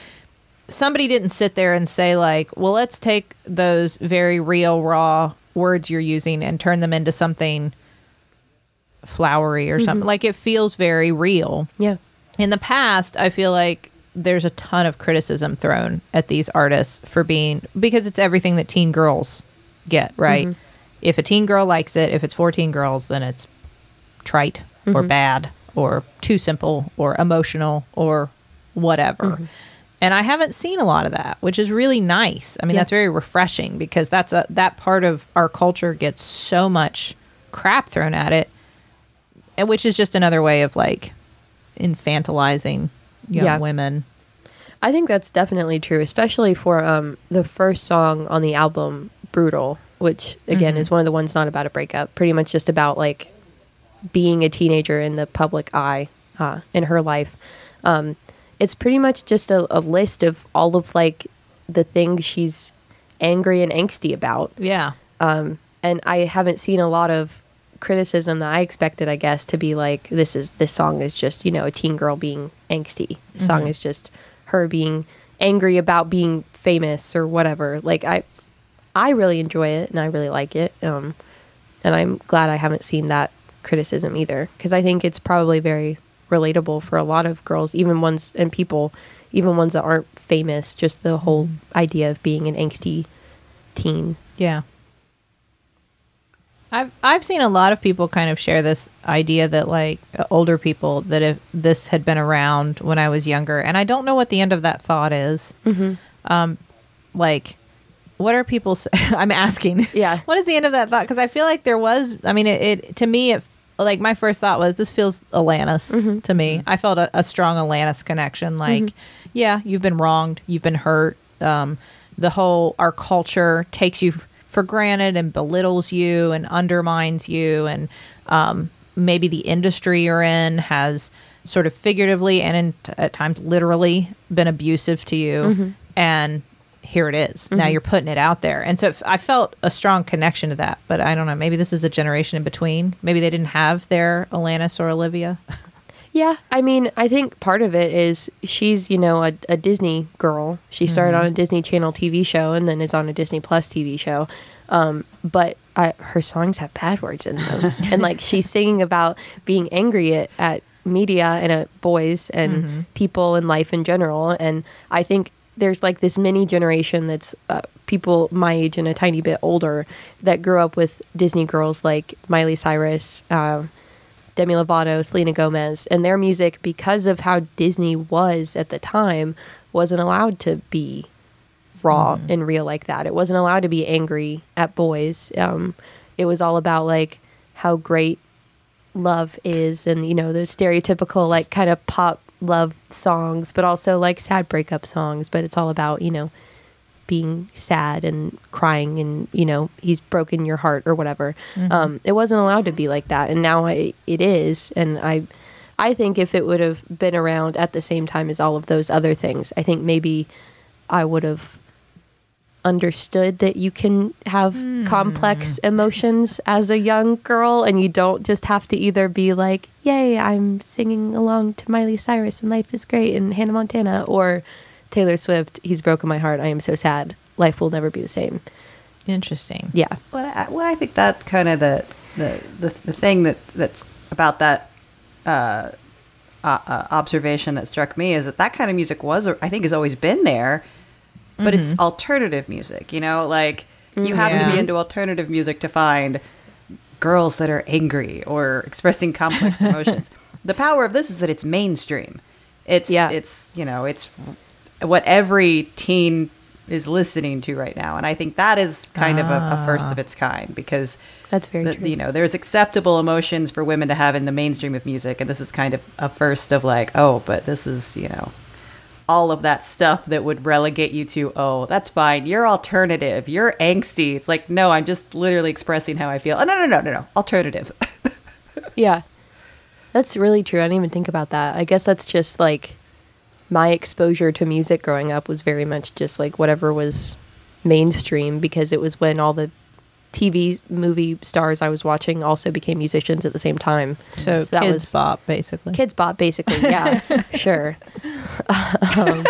Speaker 2: somebody didn't sit there and say like well let's take those very real raw words you're using and turn them into something flowery or something mm-hmm. like it feels very real
Speaker 1: Yeah.
Speaker 2: in the past i feel like there's a ton of criticism thrown at these artists for being because it's everything that teen girls get right? Mm-hmm. If a teen girl likes it if it's 14 girls then it's trite or mm-hmm. bad or too simple or emotional or whatever. Mm-hmm. And i haven't seen a lot of that which is really nice. I mean
Speaker 1: Yeah.
Speaker 2: that's very refreshing because that's a that part of our culture gets so much crap thrown at it and which is just another way of like infantilizing young
Speaker 1: Yeah.
Speaker 2: women
Speaker 1: I think that's definitely true, especially for um, the first song on the album, Brutal, which again is one of the ones not about a breakup, pretty much just about like being a teenager in the public eye uh, in her life. Um, it's pretty much just a, a list of all of like the things she's angry and angsty about.
Speaker 2: yeah
Speaker 1: and I haven't seen a lot of criticism that I expected, I guess, to be like this is this song is just you know a teen girl being angsty. The song is just her being angry about being famous or whatever. Like I, I really enjoy it and I really like it. Um, and I'm glad I haven't seen that criticism either because I think it's probably very relatable for a lot of girls, even ones and people, even ones that aren't famous. Just the whole idea of being an angsty teen.
Speaker 2: Yeah. I've I've seen a lot of people kind of share this idea that like uh, older people that if this had been around when I was younger, and I don't know what the end of that thought is. Mm-hmm. Um, like, what are people? I'm asking.
Speaker 1: Yeah.
Speaker 2: what is the end of that thought? Because I feel like there was. I mean, it, it to me it like my first thought was this feels Alanis to me. I felt a, a strong Alanis connection. Like, yeah, you've been wronged, you've been hurt. Um, the whole our culture takes you f- for granted and belittles you and undermines you, and um, maybe the industry you're in has sort of figuratively and in, at times literally been abusive to you, and here it is. Now you're putting it out there. And so if- I felt a strong connection to that. But I don't know. Maybe this is a generation in between. Maybe they didn't have their Alanis or Olivia.
Speaker 1: Yeah, I mean, I think part of it is she's, you know, a, a Disney girl. She started on a Disney Channel TV show and then is on a Disney Plus TV show. Um, but I, her songs have bad words in them. and like she's singing about being angry at, at media and at boys and people and life in general. And I think there's like this mini generation that's uh, people my age and a tiny bit older that grew up with Disney girls like Miley Cyrus. Uh, Demi Lovato, Selena Gomez, and their music, because of how Disney was at the time, wasn't allowed to be raw and real like that. It wasn't allowed to be angry at boys. Um, it was all about like how great love is, and you know the stereotypical like kind of pop love songs, but also like sad breakup songs. But it's all about you know being sad and crying and you know he's broken your heart or whatever. Um, it wasn't allowed to be like that. And now I, it is. And i i think if it would have been around at the same time as all of those other things i think maybe i would have understood that you can have complex emotions as a young girl and you don't just have to either be like yay i'm singing along to miley cyrus and life is great and hannah montana or taylor swift he's broken my heart i am so sad life will never be the same
Speaker 2: Interesting.
Speaker 1: yeah
Speaker 3: Well, I, well, I think that's kind of the, the the the thing that that's about that uh, uh, uh, observation that struck me is that that kind of music was, I think, has always been there, but it's alternative music. You know, like you have to be into alternative music to find girls that are angry or expressing complex emotions. the power of this is that it's mainstream. It's
Speaker 1: Yeah.
Speaker 3: it's you know it's what every teen is listening to right now, and I think that is kind of a, a first of ah. its kind because
Speaker 1: That's very
Speaker 3: the-
Speaker 1: true.
Speaker 3: you know there's acceptable emotions for women to have in the mainstream of music, and this is kind of a first of like oh, but this is you know all of that stuff that would relegate you to oh that's fine. You're alternative. You're angsty. It's like no i'm just literally expressing how i feel. Oh no no no no no. Alternative.
Speaker 1: Yeah. That's really true. I didn't even think about that. I guess that's just like my exposure to music growing up was very much just like whatever was mainstream because it was when all the TV movie stars I was watching also became musicians at the same time.
Speaker 2: So,
Speaker 1: that
Speaker 2: kids
Speaker 1: was
Speaker 2: bop basically.
Speaker 1: Kidz Bop, basically. Yeah, sure. Um,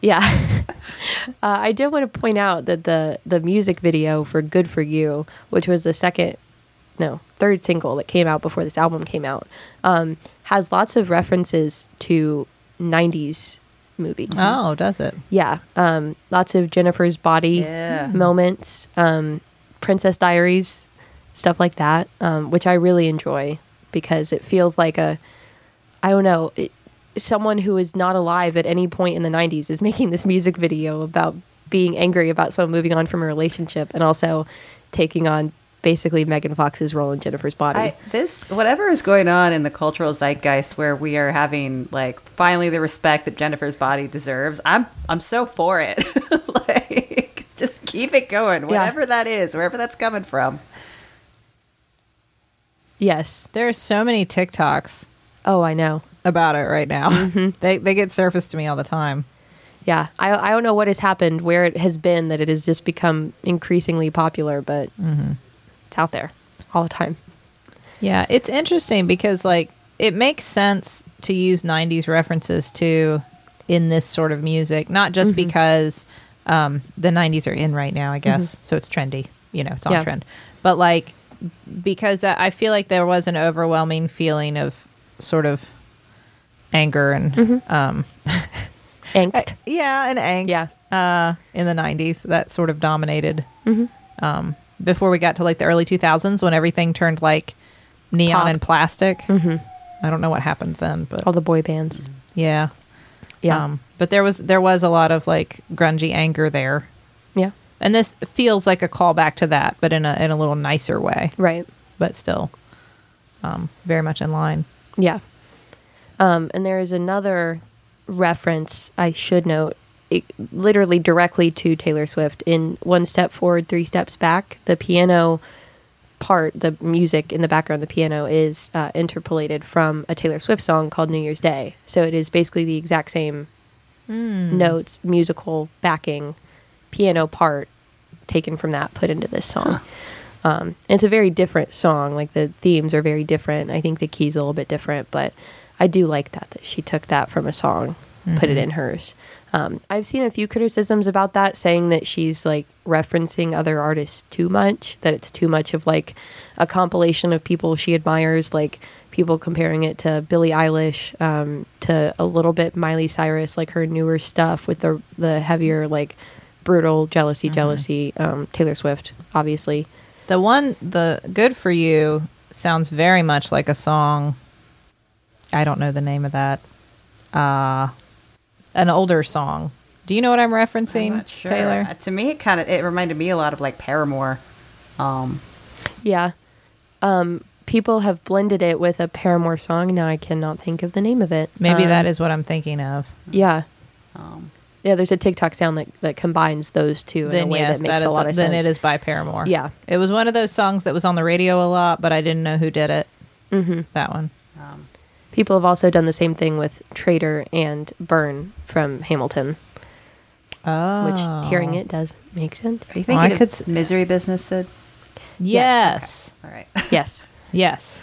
Speaker 1: yeah. Uh, I did want to point out that the the music video for "Good for You," which was the second, no, third single that came out before this album came out, um, has lots of references to '90s movies.
Speaker 2: Oh, does it?
Speaker 1: Yeah, um, lots of Jennifer's Body
Speaker 3: Yeah.
Speaker 1: moments, um, Princess Diaries, stuff like that, um, which I really enjoy because it feels like a, I don't know, it, someone who is not alive at any point in the 90s is making this music video about being angry about someone moving on from a relationship and also taking on basically Megan Fox's role in Jennifer's Body.
Speaker 3: I, this whatever is going on in the cultural zeitgeist where we are having like finally the respect that Jennifer's body deserves. I'm I'm so for it. like just keep it going, whatever that is, wherever that's coming from.
Speaker 1: yes.
Speaker 2: There are so many TikToks
Speaker 1: Oh, I know.
Speaker 2: about it right now.
Speaker 1: Mm-hmm.
Speaker 2: They they get surfaced to me all the time.
Speaker 1: Yeah, I I don't know what has happened, where it has been that it has just become increasingly popular, but it's out there all the time.
Speaker 2: Yeah, it's interesting because like it makes sense to use 90s references to in this sort of music, not just
Speaker 1: Mm-hmm.
Speaker 2: because um, the 90s are in right now, I guess. So it's trendy, you know, it's on
Speaker 1: Yeah.
Speaker 2: trend. But like because that, I feel like there was an overwhelming feeling of sort of anger and
Speaker 1: Mm-hmm.
Speaker 2: um
Speaker 1: Angst.
Speaker 2: yeah, and angst
Speaker 1: Yeah.
Speaker 2: uh in the 90s that sort of dominated
Speaker 1: Mm-hmm.
Speaker 2: um before we got to like the early 2000s when everything turned like neon
Speaker 1: Pop.
Speaker 2: and plastic. I don't know what happened then, but
Speaker 1: all the boy bands.
Speaker 2: yeah.
Speaker 1: Yeah,
Speaker 2: Um, but there was there was a lot of like grungy anger there.
Speaker 1: yeah,
Speaker 2: And this feels like a callback to that, but in a in a little nicer way,
Speaker 1: right.
Speaker 2: but still um, very much in line.
Speaker 1: Yeah. Um, and there is another reference I should note, literally directly to Taylor Swift in One Step Forward, Three Steps Back. The piano part, the music in the background, the piano is uh, interpolated from a Taylor Swift song called New Year's Day. So it is basically the exact same notes, musical backing, piano part taken from that, put into this song. Um, it's a very different song. Like the themes are very different. I think the keys a little bit different, but I do like that that she took that from a song, put it in hers. Um, I've seen a few criticisms about that, saying that she's like referencing other artists too much. That it's too much of like a compilation of people she admires, like people comparing it to Billie Eilish, um, to a little bit Miley Cyrus, like her newer stuff with the the heavier like brutal jealousy, jealousy. Um, Taylor Swift, obviously.
Speaker 2: The one the good for you sounds very much like a song. I don't know the name of that. Uh an older song. Do you know what I'm referencing,
Speaker 3: I'm not sure.
Speaker 2: Teylor?
Speaker 3: Uh, to me, it kind of it reminded me a lot of like Paramore. Um,
Speaker 1: Yeah. Um, people have blended it with a Paramore song. Now I cannot think of the name of it.
Speaker 2: Maybe
Speaker 1: Um,
Speaker 2: that is what I'm thinking of.
Speaker 1: Yeah.
Speaker 3: um,
Speaker 1: Yeah, there's a TikTok sound that, that combines those two in a way
Speaker 2: yes,
Speaker 1: that makes
Speaker 2: that
Speaker 1: a
Speaker 2: is
Speaker 1: lot of
Speaker 2: then
Speaker 1: sense.
Speaker 2: it is by Paramore.
Speaker 1: Yeah.
Speaker 2: it was one of those songs that was on the radio a lot, but I didn't know who did it.
Speaker 1: Mm-hmm.
Speaker 2: That one.
Speaker 1: People have also done the same thing with Traitor and Burn from Hamilton,
Speaker 2: Oh,
Speaker 1: which hearing it does make sense.
Speaker 3: are you
Speaker 2: Well, I
Speaker 3: thinking
Speaker 2: could s-
Speaker 3: Misery Business, Sid?
Speaker 2: Yes,
Speaker 3: All right.
Speaker 1: Yes,
Speaker 2: yes.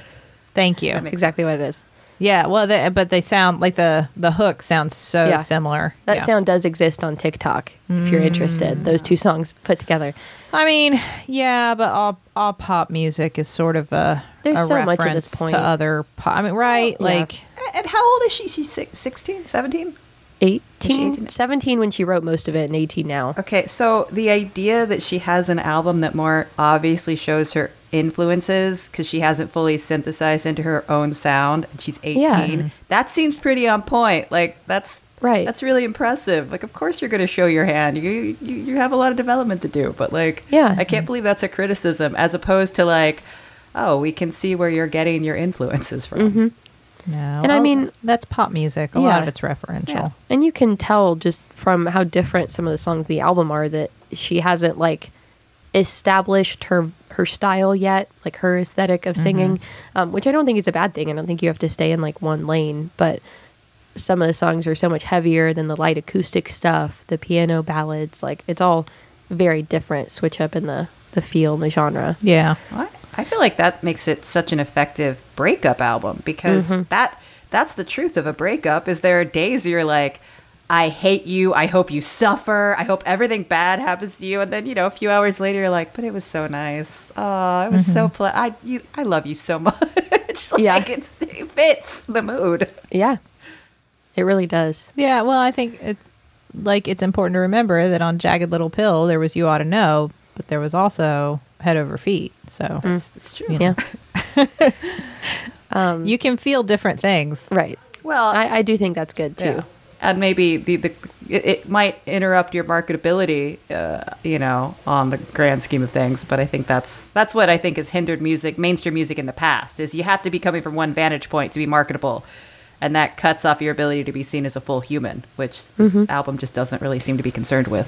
Speaker 2: Thank you.
Speaker 3: That
Speaker 1: that's exactly
Speaker 3: sense.
Speaker 1: what it is.
Speaker 2: Yeah, well, they, but they sound like the the hook sounds so
Speaker 1: Yeah.
Speaker 2: similar.
Speaker 1: That
Speaker 2: Yeah.
Speaker 1: sound does exist on TikTok if you're mm. interested. Those two songs put together.
Speaker 2: I mean, yeah, but all all pop music is sort of a
Speaker 1: There's
Speaker 2: a
Speaker 1: so much at
Speaker 2: reference
Speaker 1: this point.
Speaker 2: to other pop. I mean, right?
Speaker 1: Yeah.
Speaker 2: Like,
Speaker 3: And how old is she? She's six- 16, 17?
Speaker 1: 18,
Speaker 3: 18?
Speaker 1: 17 when she wrote most of it, and 18 now.
Speaker 3: Okay, so the idea that she has an album that more obviously shows her influences because she hasn't fully synthesized into her own sound and she's 18
Speaker 1: Yeah.
Speaker 3: that seems pretty on point like that's
Speaker 1: Right.
Speaker 3: that's really impressive like of course you're going to show your hand you, you you have a lot of development to do but like
Speaker 1: Yeah.
Speaker 3: i can't believe that's a criticism as opposed to like oh we can see where you're getting your influences from
Speaker 1: Mm-hmm.
Speaker 2: no.
Speaker 1: And I mean-
Speaker 2: that's pop music. A lot of it's referential.
Speaker 3: Yeah.
Speaker 1: And you can tell just from how different some of the songs of the album are that she hasn't like established her her style yet, like her aesthetic of singing, um, which I don't think is a bad thing. I don't think you have to stay in like one lane, but some of the songs are so much heavier than the light acoustic stuff, the piano ballads. Like it's all very different. Switch up in the the feel and the genre.
Speaker 2: Yeah.
Speaker 3: What? I feel like that makes it such an effective breakup album because
Speaker 1: Mm-hmm.
Speaker 3: that that's the truth of a breakup is there are days you're like I hate you. I hope you suffer. I hope everything bad happens to you. And then, you know, a few hours later, you're like, but it was so nice. Oh, it was so ple- I, you, I love you so much. like,
Speaker 1: Yeah.
Speaker 3: it's, it fits the mood.
Speaker 1: Yeah, it really does.
Speaker 2: Yeah. Well, I think it's like it's important to remember that on Jagged Little Pill there was You Ought to Know, but there was also Head Over Feet. So
Speaker 3: It's, it's true.
Speaker 1: Yeah, Um,
Speaker 2: you can feel different things.
Speaker 1: right.
Speaker 3: Well,
Speaker 1: I, I do think that's good too.
Speaker 3: Yeah. And maybe the, the it, it might interrupt your marketability, uh, you know, on the grand scheme of things. But I think that's that's what I think has hindered music, mainstream music in the past. Is you have to be coming from one vantage point to be marketable, and that cuts off your ability to be seen as a full human, which this mm-hmm. album just doesn't really seem to be concerned with.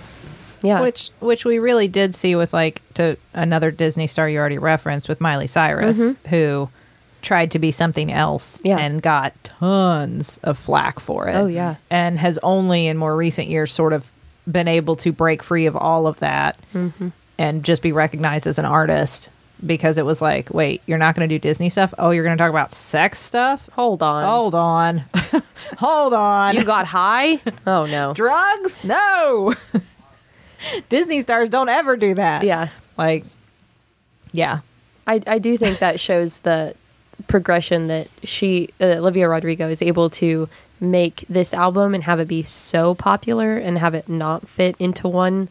Speaker 1: Yeah,
Speaker 2: Which which we really did see with like to another Disney star you already referenced with Miley Cyrus, mm-hmm. who tried to be something else
Speaker 1: Yeah.
Speaker 2: and got tons of flack for it.
Speaker 1: Oh, yeah.
Speaker 2: And has only in more recent years sort of been able to break free of all of that mm-hmm. and just be recognized as an artist because it was like, wait, you're not going to do Disney stuff? Oh, you're going to talk about sex stuff?
Speaker 1: hold on.
Speaker 2: Hold on. Hold on.
Speaker 1: You got high? Oh no.
Speaker 2: drugs? No. Disney stars don't ever do that.
Speaker 1: Yeah.
Speaker 2: Like, yeah.
Speaker 1: I, I do think that shows the progression that she uh, Olivia Rodrigo is able to make this album and have it be so popular and have it not fit into one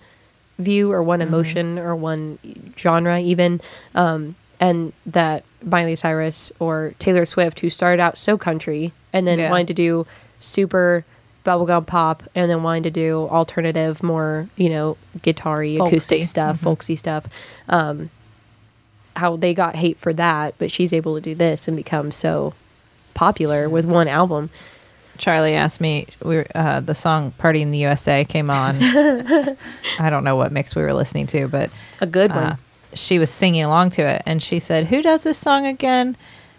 Speaker 1: view or one emotion or one genre even um, and that Miley Cyrus or Taylor Swift who started out so country and then
Speaker 2: Yeah.
Speaker 1: wanted to do super bubblegum pop and then wanted to do alternative more you know guitar-y acoustic
Speaker 2: Folksy.
Speaker 1: stuff folksy stuff um, how they got hate for that, but she's able to do this and become so popular with one album.
Speaker 2: Charlie asked me, we were, uh, the song Party in the USA came on. I don't know what mix we were listening to, but
Speaker 1: A good
Speaker 2: uh,
Speaker 1: one.
Speaker 2: she was singing along to it. And she said, Who does this song again?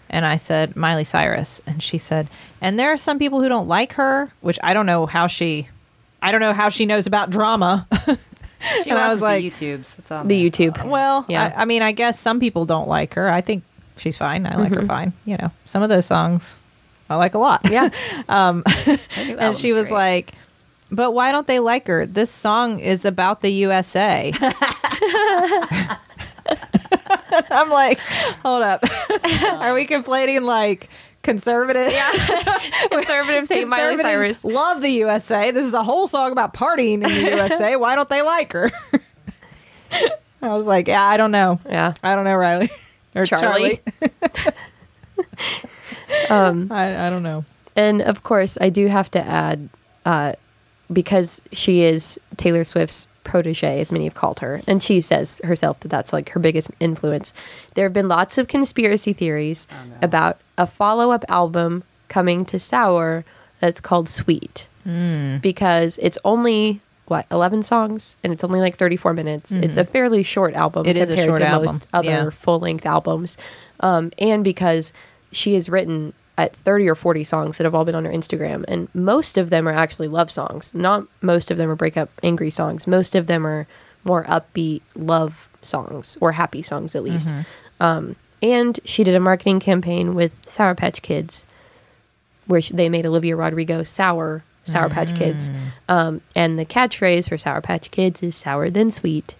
Speaker 2: And I said, Miley Cyrus. And she said, And there are some people who don't like her, which I don't know how she. I don't know how she knows about drama.
Speaker 3: She
Speaker 2: And I
Speaker 3: watches
Speaker 2: was like-
Speaker 3: the YouTubes. It's on
Speaker 1: The
Speaker 3: there.
Speaker 1: YouTube.
Speaker 2: Well,
Speaker 1: Yeah.
Speaker 2: I, I mean, I guess some people don't like her. I think she's fine. I like
Speaker 1: Mm-hmm.
Speaker 2: her fine. You know, some of those songs I like a lot.
Speaker 1: Yeah.
Speaker 3: Um, New
Speaker 2: and she was
Speaker 3: great.
Speaker 2: like, "But why don't they like her? This song is about the USA." I'm like, "Hold up, are we conflating like conservative?
Speaker 1: Conservatives hate Miley
Speaker 2: Conservatives
Speaker 1: Cyrus.
Speaker 2: love the USA. This is a whole song about partying in the USA. Why don't they like her?" I was like, "Yeah, I don't know.
Speaker 1: Yeah.
Speaker 2: I don't know, Riley or
Speaker 1: Charlie.
Speaker 2: Charlie. Um, I, I don't know.
Speaker 1: And of course, I do have to add, uh, because she is Taylor Swift's protege, as many have called her, and she says herself that that's like her biggest influence. There have been lots of conspiracy theories about a follow up album coming to Sour that's called Sweet because it's only what 11 songs and it's only like 34 minutes. It's a fairly short album
Speaker 2: Mm-hmm. It is a
Speaker 1: compared
Speaker 2: short
Speaker 1: to
Speaker 2: album,
Speaker 1: most other
Speaker 2: yeah.
Speaker 1: full-length albums. Um, and because she has written at 30 or 40 songs that have all been on her Instagram and most of them are actually love songs. Not most of them are breakup angry songs. Most of them are more upbeat love songs or happy songs at least. Um, and she did a marketing campaign with Sour Patch Kids where she, they made Olivia Rodrigo sour Sour Patch Kids. Um, and the catchphrase for Sour Patch Kids is sour then sweet.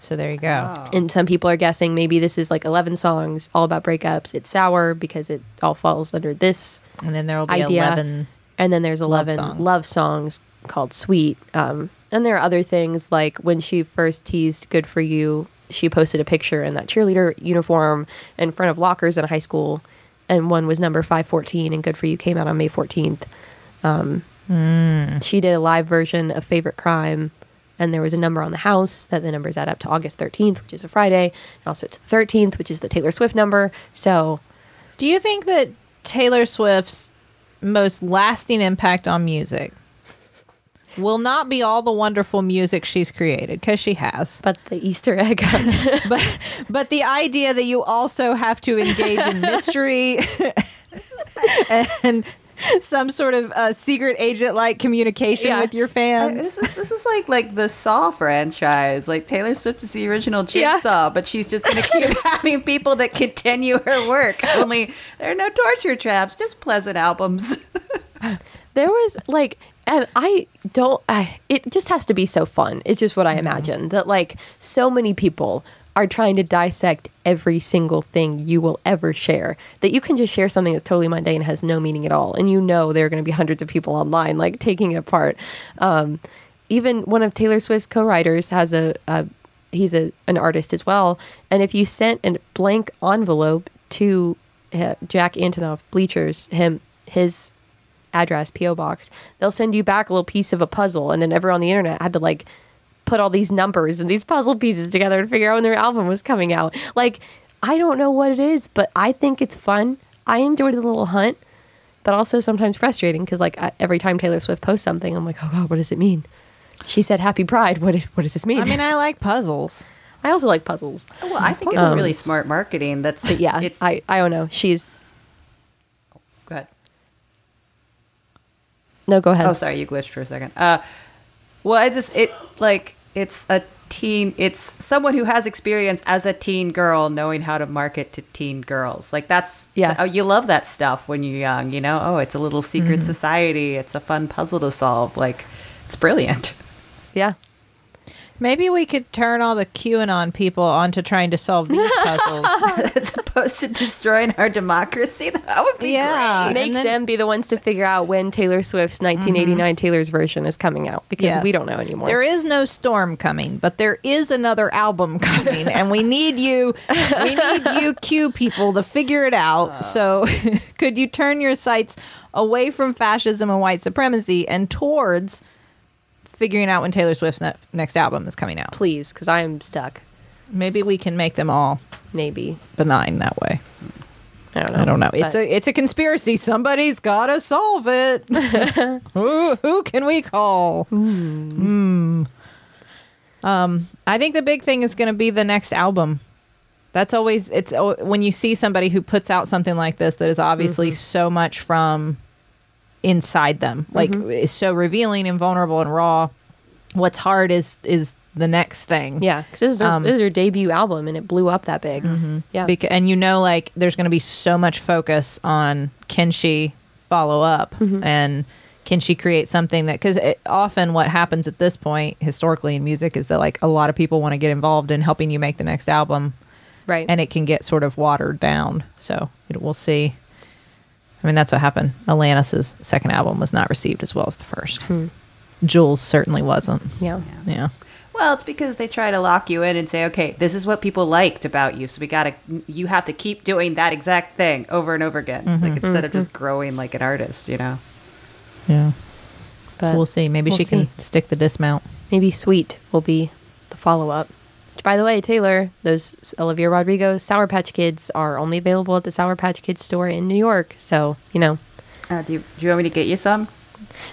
Speaker 2: So there you go.
Speaker 3: Oh.
Speaker 1: And some people are guessing maybe this is like 11 songs all about breakups. It's sour because it all falls under this
Speaker 2: And then there will be
Speaker 1: idea.
Speaker 2: 11.
Speaker 1: And then there's 11
Speaker 2: songs.
Speaker 1: love songs called Sweet. Um, and there are other things like when she first teased Good For You, she posted a picture in that cheerleader uniform in front of lockers in a high school. And one was number 514, and Good For You came out on May 14th. Um, She did a live version of Favorite Crime, and there was a number on the house that the numbers add up to August 13th, which is a Friday, and also to the 13th, which is the Taylor Swift number. So
Speaker 2: Do you think that Taylor Swift's most lasting impact on music will not be all the wonderful music she's created? Because she has,
Speaker 1: but the Easter egg.
Speaker 2: But but the idea that you also have to engage in mystery and some sort of uh, secret agent like communication
Speaker 1: Yeah.
Speaker 2: with your fans.
Speaker 3: This is this is like like the Saw franchise. Like Taylor Swift is the original Jigsaw, but she's just gonna keep having people that continue her work. Only there are no torture traps, just pleasant albums.
Speaker 1: there was like and i don't I, it just has to be so fun it's just what i imagine that like so many people are trying to dissect every single thing you will ever share. That you can just share something that's totally mundane and has no meaning at all and you know there are going to be hundreds of people online like taking it apart. Um, even one of taylor swift's co-writers has a, a he's a, an artist as well and if you sent a blank envelope to uh, jack antonoff bleachers him his address PO box, they'll send you back a little piece of a puzzle, and then everyone on the internet had to like put all these numbers and these puzzle pieces together to figure out when their album was coming out. Like, I don't know what it is, but I think it's fun. I enjoyed the little hunt, but also sometimes frustrating because like I, every time Taylor Swift posts something, I'm like, oh god, what does it mean? She said Happy Pride. What is what does this mean?
Speaker 2: I mean, I like puzzles.
Speaker 1: I also like puzzles.
Speaker 3: well, I think it's really smart marketing. That's
Speaker 1: But yeah,
Speaker 3: It's
Speaker 1: I I don't know. She's
Speaker 3: go ahead.
Speaker 1: no, go ahead.
Speaker 3: Oh, sorry, you glitched for a second. Uh, well, I just it like it's a teen. It's someone who has experience as a teen girl, knowing how to market to teen girls. Like that's
Speaker 1: Yeah.
Speaker 3: Oh, you love that stuff when you're young. You know, oh, it's a little secret mm-hmm. society. It's a fun puzzle to solve. Like it's brilliant.
Speaker 1: yeah.
Speaker 2: Maybe we could turn all the QAnon people onto trying to solve these puzzles.
Speaker 3: as opposed to destroying our democracy. That would be
Speaker 2: Yeah.
Speaker 3: great.
Speaker 1: Make
Speaker 2: then-
Speaker 1: them be the ones to figure out when Taylor Swift's mm-hmm. 1989 Taylor's version is coming out because
Speaker 2: Yes.
Speaker 1: we don't know anymore.
Speaker 2: There is no storm coming, but there is another album coming, and we need you. We need you, Q people, to figure it out. Uh. So, could you turn your sights away from fascism and white supremacy and towards figuring out when Taylor Swift's ne- next album is coming out?
Speaker 1: Please, because I am stuck.
Speaker 2: Maybe we can make them all
Speaker 1: Maybe
Speaker 2: benign that way.
Speaker 1: I don't know.
Speaker 2: I don't know. It's a it's a conspiracy. Somebody's got to solve it. who, who can we call? Hmm. Um, I think the big thing is going to be the next album. That's always it's oh, when you see somebody who puts out something like this that is obviously
Speaker 1: Mm-hmm.
Speaker 2: so much from inside them, like
Speaker 1: Mm-hmm.
Speaker 2: is so revealing and vulnerable and raw. What's hard is is the next thing.
Speaker 1: yeah, because this is her,
Speaker 2: Um,
Speaker 1: this is her debut album and it blew up that big. Yeah,
Speaker 2: Bec- and you know like there's going to be so much focus on can she follow up
Speaker 1: Mm-hmm.
Speaker 2: and can she create something that because often what happens at this point historically in music is that like a lot of people want to get involved in helping you make the next album
Speaker 1: right.
Speaker 2: and it can get sort of watered down so it, we'll see i mean that's what happened. Alanis's second album was not received as well as the first. Hmm. Jewel's certainly wasn't.
Speaker 1: Yeah,
Speaker 2: yeah.
Speaker 3: Well, it's because they try to lock you in and say, okay, this is what people liked about you, so we gotta, you have to keep doing that exact thing over and over again, like mm-hmm. instead of just mm-hmm. growing like an artist, you know.
Speaker 2: yeah.
Speaker 1: But
Speaker 2: so we'll see. Maybe
Speaker 1: we'll
Speaker 2: she
Speaker 1: see.
Speaker 2: can stick the dismount.
Speaker 1: Maybe Sweet will be the follow up. Which, by the way, Teylor, those Olivia Rodrigo Sour Patch Kids are only available at the Sour Patch Kids store in New York. So you know,
Speaker 3: Uh, do, you, do you want me to get you some?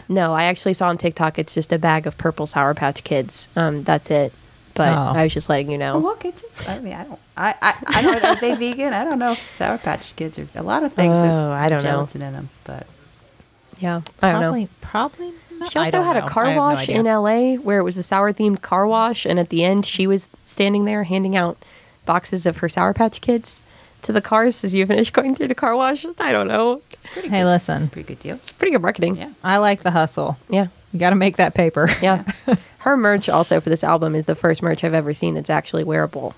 Speaker 1: No, I actually saw on TikTok it's just a bag of purple Sour Patch Kids. Um, that's it. But
Speaker 2: Oh.
Speaker 1: I was just letting you know.
Speaker 3: Oh, okay. Just, I mean, I don't. I, I, I don't. know Are they vegan? I don't know. if Sour Patch Kids are a lot of things. that
Speaker 1: Oh, I don't know.
Speaker 3: gelatin in them, but
Speaker 1: Yeah, I don't
Speaker 2: probably,
Speaker 1: know.
Speaker 2: Probably. Not.
Speaker 1: She also had
Speaker 2: know.
Speaker 1: a car
Speaker 2: I have no
Speaker 1: wash in LA where it was a sour themed car wash, and at the end she was standing there handing out boxes of her Sour Patch Kids to the cars as you finish going through the car wash. I don't know.
Speaker 2: Hey, listen.
Speaker 3: pretty good deal.
Speaker 1: It's pretty good marketing.
Speaker 3: Yeah.
Speaker 2: I like the hustle.
Speaker 1: Yeah.
Speaker 2: You got to make that paper.
Speaker 1: Yeah. Her merch also for this album is the first merch I've ever seen that's actually wearable.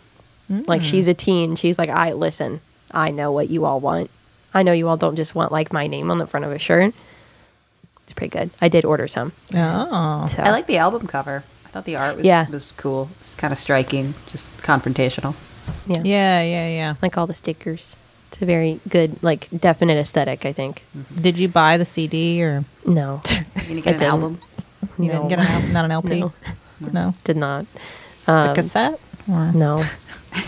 Speaker 1: Like mm. she's a teen. She's like, I listen, I know what you all want. I know you all don't just want like my name on the front of a shirt. It's pretty good. I did order some.
Speaker 2: Oh.
Speaker 1: So
Speaker 3: I like the album cover. I thought the art was,
Speaker 1: Yeah.
Speaker 3: was cool. It's kind of striking, just confrontational.
Speaker 1: yeah.
Speaker 2: Yeah, yeah, yeah.
Speaker 1: Like all the stickers. It's a very good, like definite aesthetic, I think.
Speaker 2: Did you buy the CD or
Speaker 1: No.
Speaker 3: You gonna
Speaker 1: I
Speaker 3: get an
Speaker 1: didn't.
Speaker 3: album?
Speaker 2: you
Speaker 1: no.
Speaker 2: didn't get an al- not an LP?
Speaker 1: No.
Speaker 2: No.
Speaker 1: Did not.
Speaker 2: The
Speaker 1: Um,
Speaker 2: cassette? Or?
Speaker 1: No.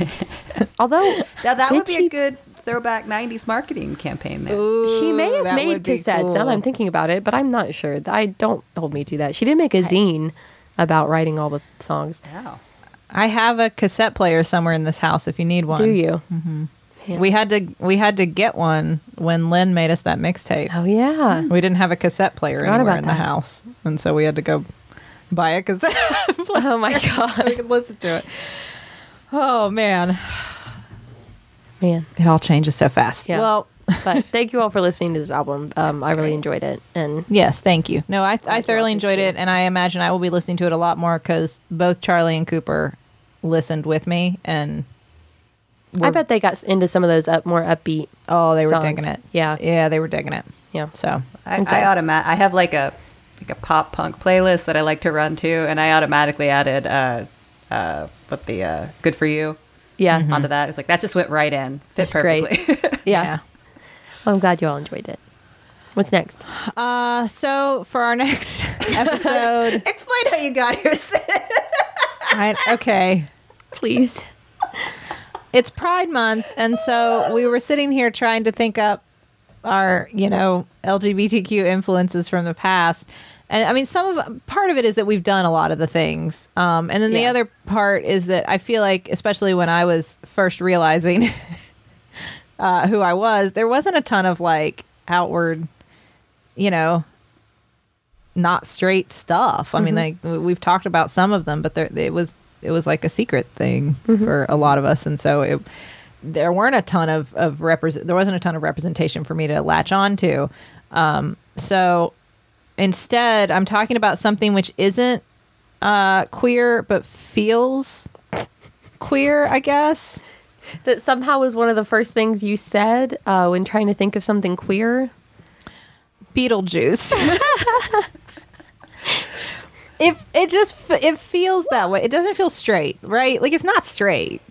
Speaker 1: Although
Speaker 3: Now that would be
Speaker 1: she-
Speaker 3: a good throwback '90s marketing campaign. There.
Speaker 1: she may have made cassettes. Now that I'm thinking about it, but I'm not sure. I don't hold me to that. She didn't make a zine about writing all the songs.
Speaker 3: Wow.
Speaker 2: I have a cassette player somewhere in this house if you need one.
Speaker 1: Do you? Mm-hmm. Yeah.
Speaker 2: We had to we had to get one when Lynn made us that mixtape.
Speaker 1: Oh yeah.
Speaker 2: We didn't have a cassette player anywhere in the house, and so we had to go buy a cassette
Speaker 1: oh my god.
Speaker 2: we
Speaker 1: god,
Speaker 2: could listen to it. Oh man,
Speaker 1: man.
Speaker 2: it all changes so fast.
Speaker 1: Yeah.
Speaker 2: Well,
Speaker 1: But thank you all for listening to this album. Um, I really enjoyed it, and
Speaker 2: yes, thank you. No, I I thoroughly enjoyed it, and I imagine I will be listening to it a lot more because both Charlie and Cooper listened with me, and
Speaker 1: I bet they got into some of those up more upbeat.
Speaker 2: oh, they were
Speaker 1: songs.
Speaker 2: digging it.
Speaker 1: Yeah.
Speaker 2: yeah, they were digging it.
Speaker 1: Yeah.
Speaker 2: So
Speaker 3: I,
Speaker 1: Okay.
Speaker 3: I automat. I have like a like a pop punk playlist that I like to run to, and I automatically added uh, uh, what the uh, "Good for You"
Speaker 1: Yeah.
Speaker 3: onto that. It's like that just went right in, fit
Speaker 1: That's great.
Speaker 3: perfectly.
Speaker 1: Yeah. Well, I'm glad you all enjoyed it. What's next?
Speaker 2: Uh, so for our next episode,
Speaker 3: Explain how you got here. Sid.
Speaker 2: I, okay,
Speaker 1: Please.
Speaker 2: it's Pride Month, and so we were sitting here trying to think up our, you know, LGBTQ influences from the past. And I mean, some of part of it is that we've done a lot of the things, um, and then the other part is that I feel like, especially when I was first realizing uh, who I was, there wasn't a ton of like outward, you know, not straight stuff. I mean, like we've talked about some of them, but there it was it was like a secret thing for a lot of us, and so it there weren't a ton of of represent there wasn't a ton of representation for me to latch on to. Um, so instead, I'm talking about something which isn't uh, queer but feels queer, I guess.
Speaker 1: That somehow was one of the first things you said uh, when trying to think of something queer.
Speaker 2: Beetlejuice. if it just f- it feels that way, it doesn't feel straight, right? Like it's not straight.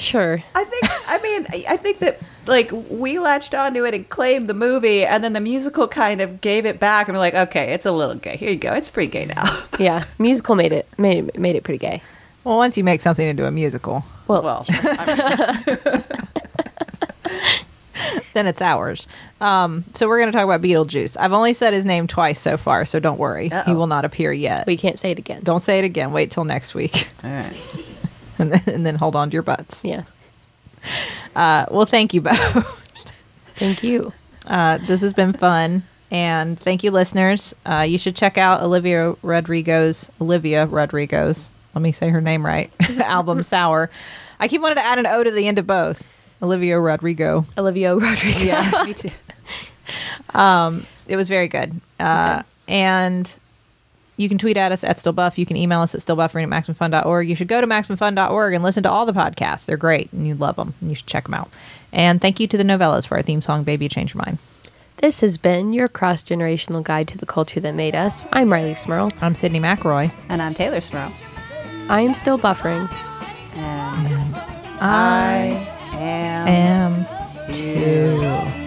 Speaker 1: Sure.
Speaker 3: I think. I mean, I- I think that like we latched onto it and claimed the movie, and then the musical kind of gave it back, and we're like, okay, it's a little gay. Here you go. It's pretty gay now.
Speaker 1: Yeah. Musical made it made it, made it pretty gay.
Speaker 2: Well, once you make something into a musical,
Speaker 1: Well,
Speaker 3: well, I mean,
Speaker 2: then it's ours. Um, so we're going to talk about Beetlejuice. I've only said his name twice so far, so don't worry. He
Speaker 3: Uh-oh.
Speaker 2: will not appear yet.
Speaker 1: we can't say it again.
Speaker 2: Don't say it again. Wait till next week,
Speaker 3: all right.
Speaker 2: and then, and then hold on to your butts.
Speaker 1: Yeah.
Speaker 2: Uh, well, thank you both.
Speaker 1: Thank you.
Speaker 2: Uh, this has been fun. And thank you, listeners. Uh, you should check out Olivia Rodrigo's Olivia Rodrigo's. Let me say her name right. album Sour. I keep wanting to add an O to the end of both. Olivia Rodrigo.
Speaker 1: Olivia Rodrigo.
Speaker 3: Yeah, me too.
Speaker 2: It was very good. Uh, And you can tweet at us at stillbuff. You can email us at stillbuffering at maximumfun.org. You should go to maximumfun.org and listen to all the podcasts. They're great and you love them and you should check them out. And thank you to the Nouvellas for our theme song, Baby Change Your Mind.
Speaker 1: This has been your cross generational guide to the culture that made us. I'm Rileigh Smirl.
Speaker 2: I'm Sydnee McElroy.
Speaker 3: And I'm Teylor Smirl.
Speaker 1: I am still buffering.
Speaker 3: And
Speaker 2: I
Speaker 3: I am.
Speaker 2: am too.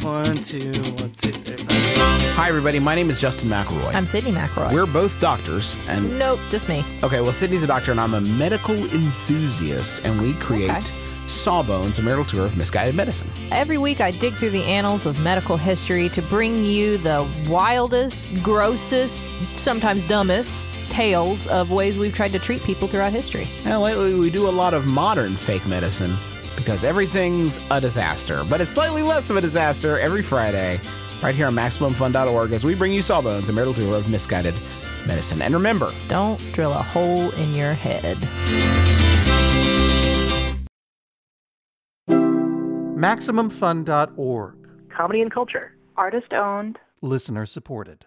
Speaker 4: One, two, one, two, three, five.
Speaker 5: Hi, everybody. My name is Justin McElroy.
Speaker 2: I'm Sydnee McElroy.
Speaker 5: We're both doctors, and
Speaker 2: nope, just me.
Speaker 5: okay, well, Sydnee's a doctor, and I'm a medical enthusiast, and we create
Speaker 2: Okay.
Speaker 5: Sawbones, a marital tour of misguided medicine.
Speaker 2: Every week, I dig through the annals of medical history to bring you the wildest, grossest, sometimes dumbest tales of ways we've tried to treat people throughout history.
Speaker 5: And lately, we do a lot of modern fake medicine because everything's a disaster, but it's slightly less of a disaster every Friday, right here on MaximumFun.org, as we bring you Sawbones, a marital tour of misguided medicine. And remember,
Speaker 2: Don't drill a hole in your head.
Speaker 6: MaximumFun.org.
Speaker 7: Comedy and culture.
Speaker 8: Artist owned.
Speaker 6: Listener supported.